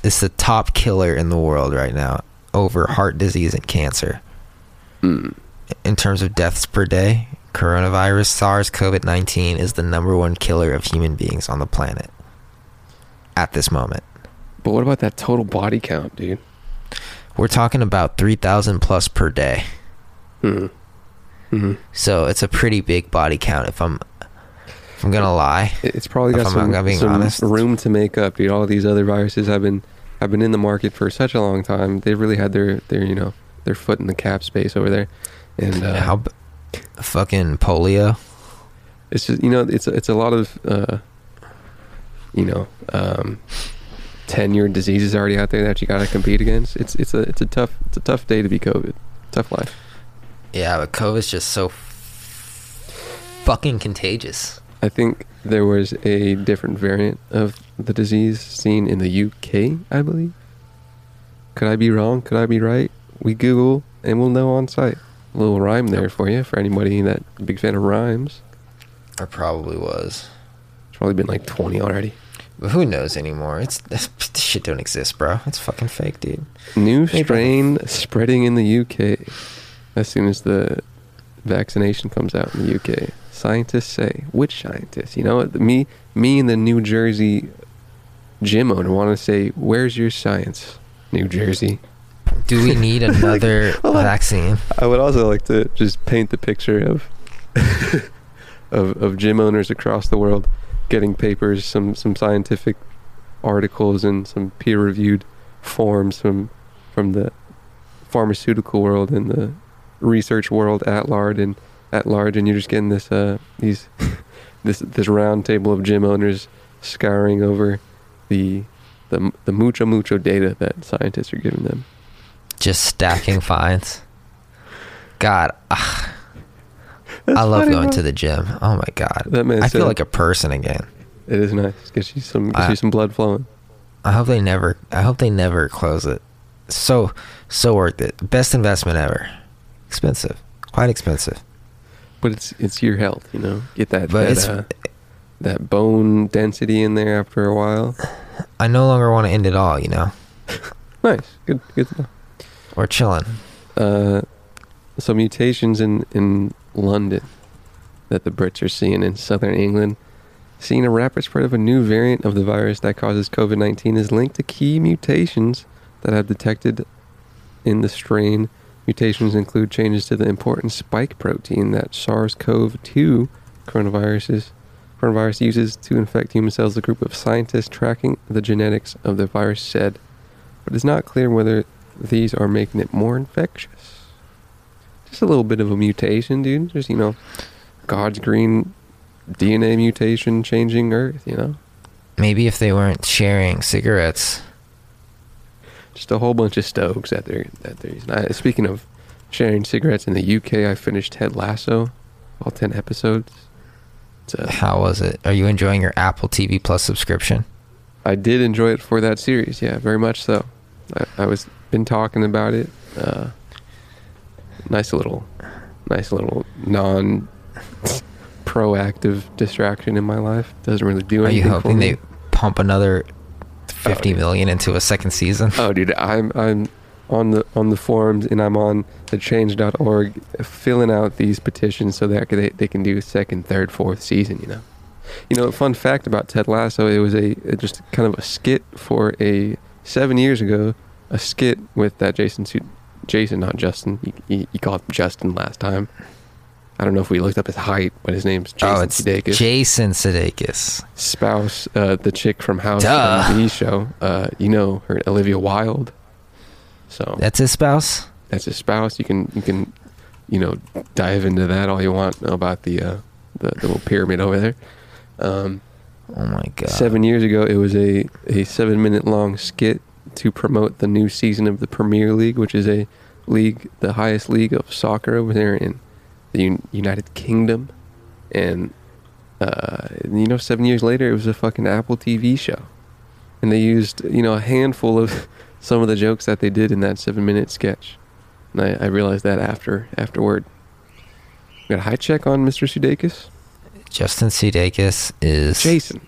it's the top killer in the world right now over heart disease and cancer.
Hmm.
In terms of deaths per day, coronavirus SARS COVID-19 is the number one killer of human beings on the planet at this moment.
But what about that total body count, dude?
We're talking about 3,000 plus per day.
Hmm. Mhm.
So it's a pretty big body count if I'm if I'm going to lie.
It's probably got some, some room to make up, dude. All these other viruses have been have been in the market for such a long time. They've really had their their you know their foot in the cap space over there, and uh,
How b- fucking polio.
it's just you know it's it's a lot of uh, you know um, tenured diseases already out there that you got to compete against. It's it's a it's a tough it's a tough day to be COVID. Tough life.
Yeah, but COVID's just so fucking contagious.
I think there was a different variant of the disease seen in the UK, I believe. Could I be wrong? Could I be right? We Google and we'll know on site. A little rhyme there for you for anybody that big fan of rhymes.
I probably was.
It's probably been like 20 already.
But who knows anymore? It's this shit don't exist, bro. It's fucking fake, dude.
New strain spreading in the UK as soon as the vaccination comes out in the UK. Scientists say, which scientists? You know, me, me and the New Jersey gym owner want to say, "Where's your science, New Jersey?"
Do we need (laughs) another
hold on.
vaccine?
I would also like to just paint the picture of (laughs) of of gym owners across the world getting papers, some some scientific articles and some peer-reviewed forms from from the pharmaceutical world and the research world at large and at large and you're just getting this uh these (laughs) this this round table of gym owners scouring over the the the mucho mucho data that scientists are giving them.
Just stacking (laughs) fines. God,
That's
I love going
bro.
to the gym. Oh my god,
That man
I feel like a person again.
It is nice. Gets you some gets
I-
you some blood flowing.
I hope they never. I hope they never close it. So so worth it. Best investment ever. Expensive, quite expensive.
but it's it's your health, you know. Get that
But
that, uh, that bone density in there after a while.
I no longer want to end it all. You know, (laughs)
Nice, good, good. to know.
we're chilling.
Uh, some mutations in in London that the Brits are seeing in southern England. Seeing a rapid spread of a new variant of the virus that causes COVID 19 is linked to key mutations that have detected in the strain. Mutations include changes to the important spike protein that SARS CoV 2 coronaviruses coronavirus uses to infect human cells. The group of scientists tracking the genetics of the virus said, but it's not clear whether these are making it more infectious. Just a little bit of a mutation, dude. Just, you know, God's green DNA mutation changing Earth, you know?
Maybe if they weren't sharing cigarettes.
Just a whole bunch of stokes that they're, that they're using. I, speaking of sharing cigarettes in the UK, I finished Ted Lasso, all 10 episodes. A,
How was it? Are you enjoying your Apple TV Plus subscription?
I did enjoy it for that series, yeah, very much so. I, I was been talking about it. Uh, nice little, nice little non proactive distraction in my life. Doesn't really do anything.
Are you hoping they pump another fifty million into a second season?
Oh, dude, I'm I'm on the on the forums and I'm on the change.org filling out these petitions so that they they can do second, third, fourth season. You know, you know. Fun fact about Ted Lasso: it was a it just kind of a skit for a seven years ago, a skit with that Jason Jason, not Justin. You, you, you called him Justin last time. I don't know if we looked up his height, but his name's Jason
oh, it's
Sudeikis
Jason Sudeikis.
spouse, uh, the chick from House
Duh.
on the TV show. Uh, you know her, Olivia Wilde. So
That's his spouse.
that's his spouse. You can you can you know dive into that all you want about the uh, the, the little pyramid over there. Um,
Oh my god.
seven years ago, it was a a seven minute long skit to promote the new season of the Premier League, which is a league, the highest league of soccer over there in the Un- United Kingdom, and uh, you know, seven years later, it was a fucking Apple TV show, and they used you know a handful of (laughs) some of the jokes that they did in that seven minute sketch, and I, I realized that after afterward. We got a high check on Mr. Sudeikis.
Justin Sudeikis is
Jason.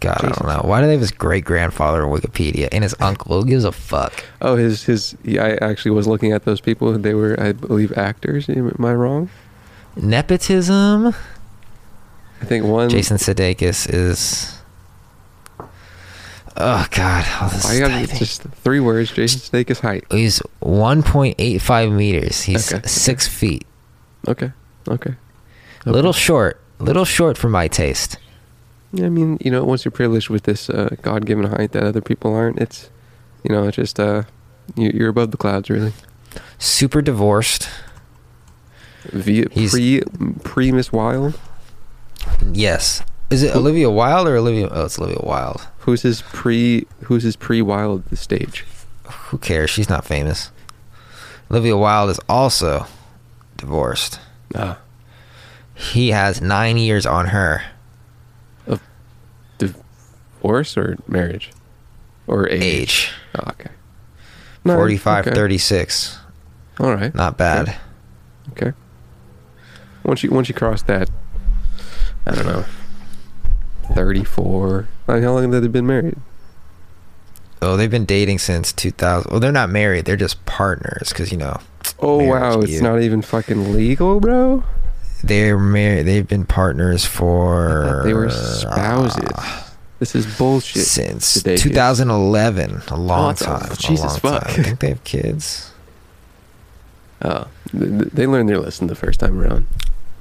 God, I don't know. Why do they have his great grandfather on Wikipedia and his uncle? Who gives a fuck?
Oh, his his. Yeah, I actually was looking at those people. They were, I believe, actors. Am I wrong?
Nepotism.
I think one.
Jason Sudeikis is. Oh God! Oh, this
I got just three words. Jason Sudeikis height.
He's 1.85 meters. He's
Okay.
six feet.
Okay. Okay.
A little short. A little short for my taste.
I mean, you know, once you're privileged with this uh, God-given height that other people aren't, it's, you know, it's just uh, you, you're above the clouds, really.
Super divorced.
Via
He's-
pre pre Miss Wilde.
Yes. Is it Olivia Wilde or Olivia? Oh, it's Olivia Wilde.
Who's his pre? Who's his pre Wilde The stage?
Who cares? She's not famous. Olivia Wilde is also divorced.
Ah,
He has nine years on her.
Divorce or marriage, or age?
Age.
Oh, okay. No,
45,
okay.
36.
All right.
Not bad.
Okay. Once you once you cross that, I don't know, thirty four. Like how long have they been married?
Oh, they've been dating since 2000. Well, they're not married. They're just partners because, you know,
Oh wow, it's
you.
not even fucking legal, bro.
they're married. They've been partners for.
They were spouses. Uh, This is bullshit.
Since
Sudeikis.
2011. A oh, long
it's a-
time. a
Jesus
long
fuck.
time. I think they have kids. (laughs)
Oh, th- th- they learned their lesson the first time around.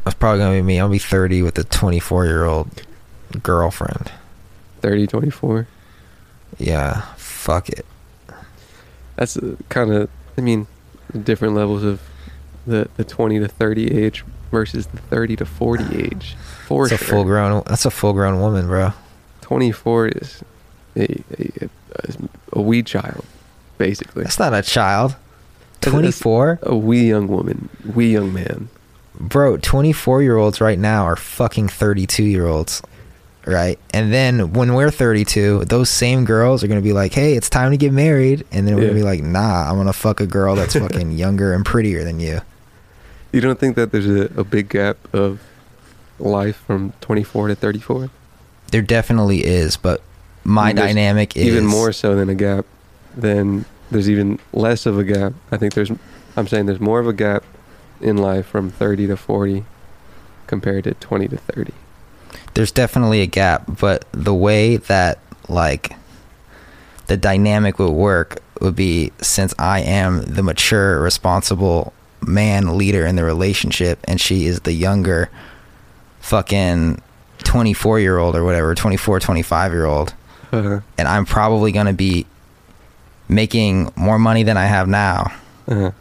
That's probably going to be me. I'll be 30 with a 24 year old girlfriend.
30, 24.
Yeah. Fuck it.
That's uh, kind of, I mean, different levels of the, the 20 to 30 age versus the 30 to 40 age. For
That's a full grown. That's a full grown woman, bro.
24 is a, a, a, a wee child, basically.
That's not a child. 24?
A wee young woman, wee young man.
Bro, 24 year olds right now are fucking 32 year olds. Right? And then when we're 32, those same girls are going to be like, hey, it's time to get married. And then we're
Yeah.
going to be like, nah, I'm going to fuck a girl that's (laughs) fucking younger and prettier than you.
You don't think that there's a, a big gap of life from 24 to 34?
There definitely is, but my
There's
dynamic is
even more so than a gap. Then there's even less of a gap. I think there's. I'm saying there's more of a gap in life from 30 to 40 compared to 20 to 30.
there's definitely a gap, but the way that like the dynamic would work would be since I am the mature, responsible man leader in the relationship and she is the younger fucking 24 year old or whatever, 24, 25 year old.
Uh-huh.
And I'm probably going to be making more money than I have now.
Uh-huh.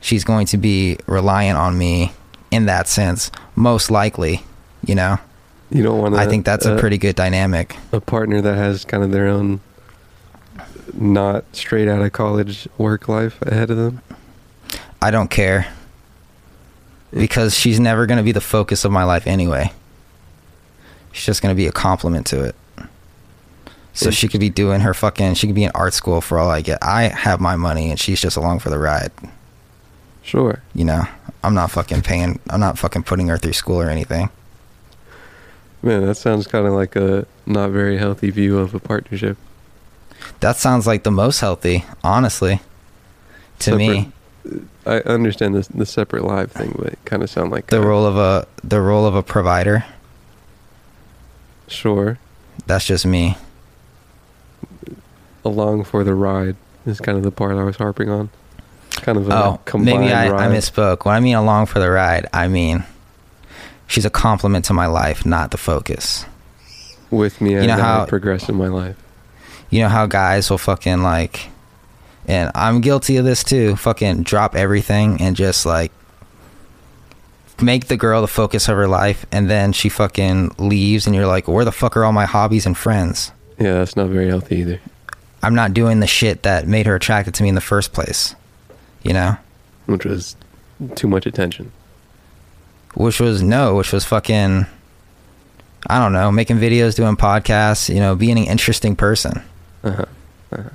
She's going to be reliant on me in that sense, most likely, you know?
You don't want to.
I think that's a pretty good dynamic.
A partner that has kind of their own, not straight out of college work life ahead of them.
I don't care because she's never going to be the focus of my life anyway. She's just going to be a compliment to it. So she could be doing her fucking. She could be in art school for all I get. I have my money and she's just along for the ride.
Sure.
You know, I'm not fucking paying. I'm not fucking putting her through school or anything.
Man, that sounds kind of like a not very healthy view of a partnership.
That sounds like the most healthy, honestly. To me,
I understand the the separate live thing, but it kind of sound like
the
uh,
role of a the role of a provider.
Sure.
That's just me.
along for the ride is kind of the part I was harping on. Kind of a
Oh, maybe I, I misspoke. When I mean along for the ride, I mean she's a compliment to my life, not the focus.
with me
You know how I
progress in my life.
You know how guys will fucking like, and I'm guilty of this too. Fucking drop everything and just like make the girl the focus of her life, and then she fucking leaves, and you're like, where the fuck are all my hobbies and friends?
Yeah, that's not very healthy either.
I'm not doing the shit that made her attracted to me in the first place. You know?
Which was too much attention.
which was no, which was fucking, I don't know, making videos, doing podcasts, you know, being an interesting person.
Uh-huh.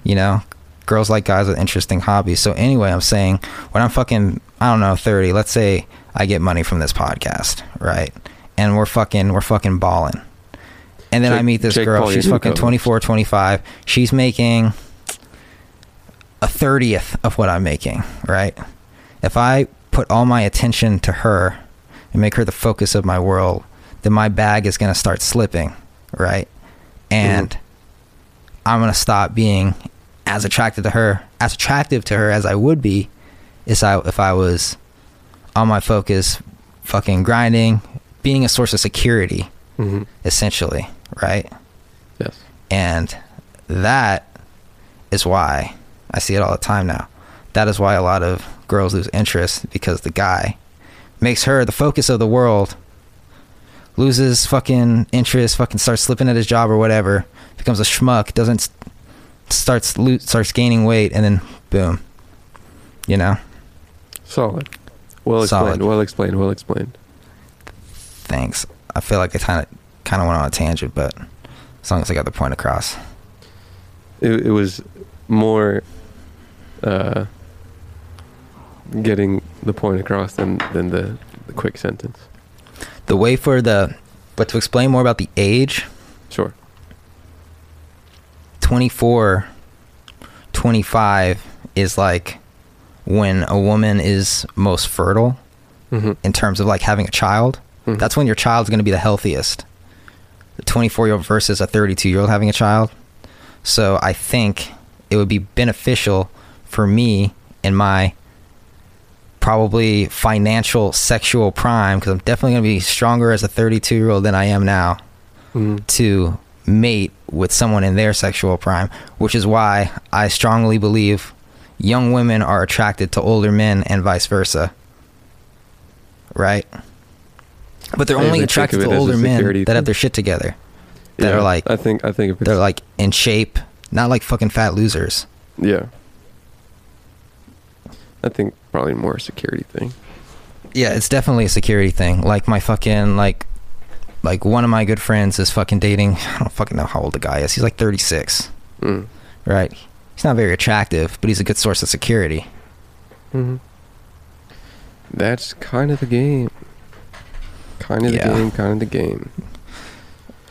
You know, girls like guys with interesting hobbies. So anyway, I'm saying when I'm fucking, I don't know, 30, let's say I get money from this podcast, right? And we're fucking, we're fucking balling. And then I meet this
Jake
girl.
Paul,
She's fucking
co-host.
24, 25. She's making a 30th of what I'm making, right? If I put all my attention to her and make her the focus of my world, then my bag is going to start slipping, right? And I'm going to stop being as attracted to her, as attractive to her as I would be is I, if I was on my focus, fucking grinding, being a source of security,
Mhm.
essentially, right?
Yes.
And that is why I see it all the time now. That is why a lot of girls lose interest because the guy makes her the focus of the world, loses fucking interest, fucking starts slipping at his job or whatever, becomes a schmuck, doesn't starts lo- starts gaining weight, and then boom, you know.
Solid. Well explained.
Solid.
Well explained. Well explained.
Thanks. I feel like I kind of kind of went on a tangent, but as long as I got the point across.
It, it was more uh, getting the point across than than the, the quick sentence.
The way for the, but to explain more about the age,
Sure.
24, 25 is like when a woman is most fertile
Mhm.
in terms of like having a child.
Mhm.
That's when your child's going to be the healthiest. The 24 year old versus a 32 year old having a child. So I think it would be beneficial for me in my probably financial sexual prime because I'm definitely going to be stronger as a 32 year old than I am now
Mhm.
to mate with someone in their sexual prime, which is why I strongly believe young women are attracted to older men and vice versa. Right? But they're
I
only attracted to
it as a
older men
security
that have their shit together. That
Yeah,
are like
I think I think
they're like in shape, not like fucking fat losers.
yeah. I think probably more a security thing.
Yeah, it's definitely a security thing. Like my fucking like like one of my good friends is fucking dating (sighs) I don't fucking know how old the guy is. He's like 36.
Mm.
Right? He's not very attractive, but he's a good source of security.
hmm that's kind of the game. Kind of
Yeah.
the game. Kind of the game.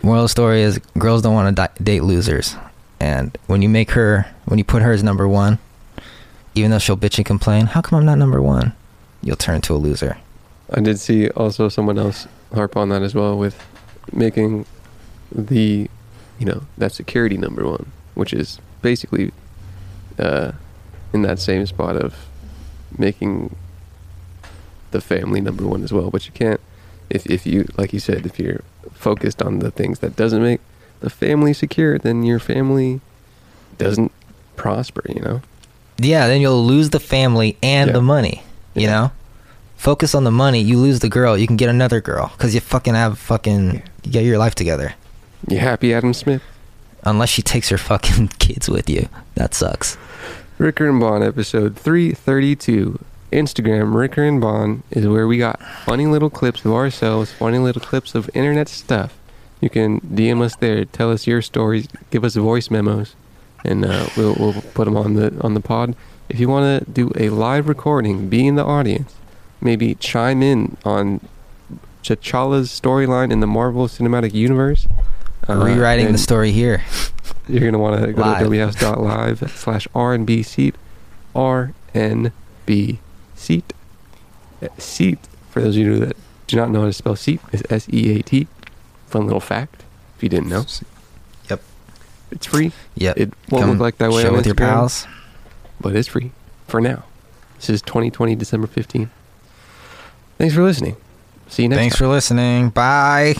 Moral of the story is girls don't want to date losers, and when you make her, when you put her as number one, even though she'll bitch and complain, how come I'm not number one? You'll turn to a loser.
I did see also someone else harp on that as well with making the, you know, that security number one, which is basically uh, in that same spot of making the family number one as well. But you can't, if if you like you said, if you're focused on the things that doesn't make the family secure, then your family doesn't prosper. You know.
Yeah, then you'll lose the family and
Yeah.
the money. You
Yeah.
know, focus on the money. You lose the girl, you can get another girl because you fucking have fucking you get your life together.
You happy, Adam Smith?
Unless she takes her fucking (laughs) kids with you, that sucks.
Ricker and Bond episode 332. Instagram, Ricker and Bond, is where we got funny little clips of ourselves, funny little clips of internet stuff. You can DM us there, tell us your stories, give us voice memos, and uh, we'll, we'll put them on the on the pod. If you want to do a live recording, be in the audience, maybe chime in on T'Challa's storyline in the Marvel Cinematic Universe. Uh,
Rewriting the story here.
you're gonna want to go
Live.
to whouse.live slash rnb seat rnb seat Uh, seat for those of you that do not know how to spell seat is s-e-a-t fun little fact if you didn't know
Yep.
it's free
Yep.
it won't
Come
look like that way on
with your pals.
but it's free for now this is 2020 december 15th thanks for listening see you next
Thanks
time
for listening. Bye.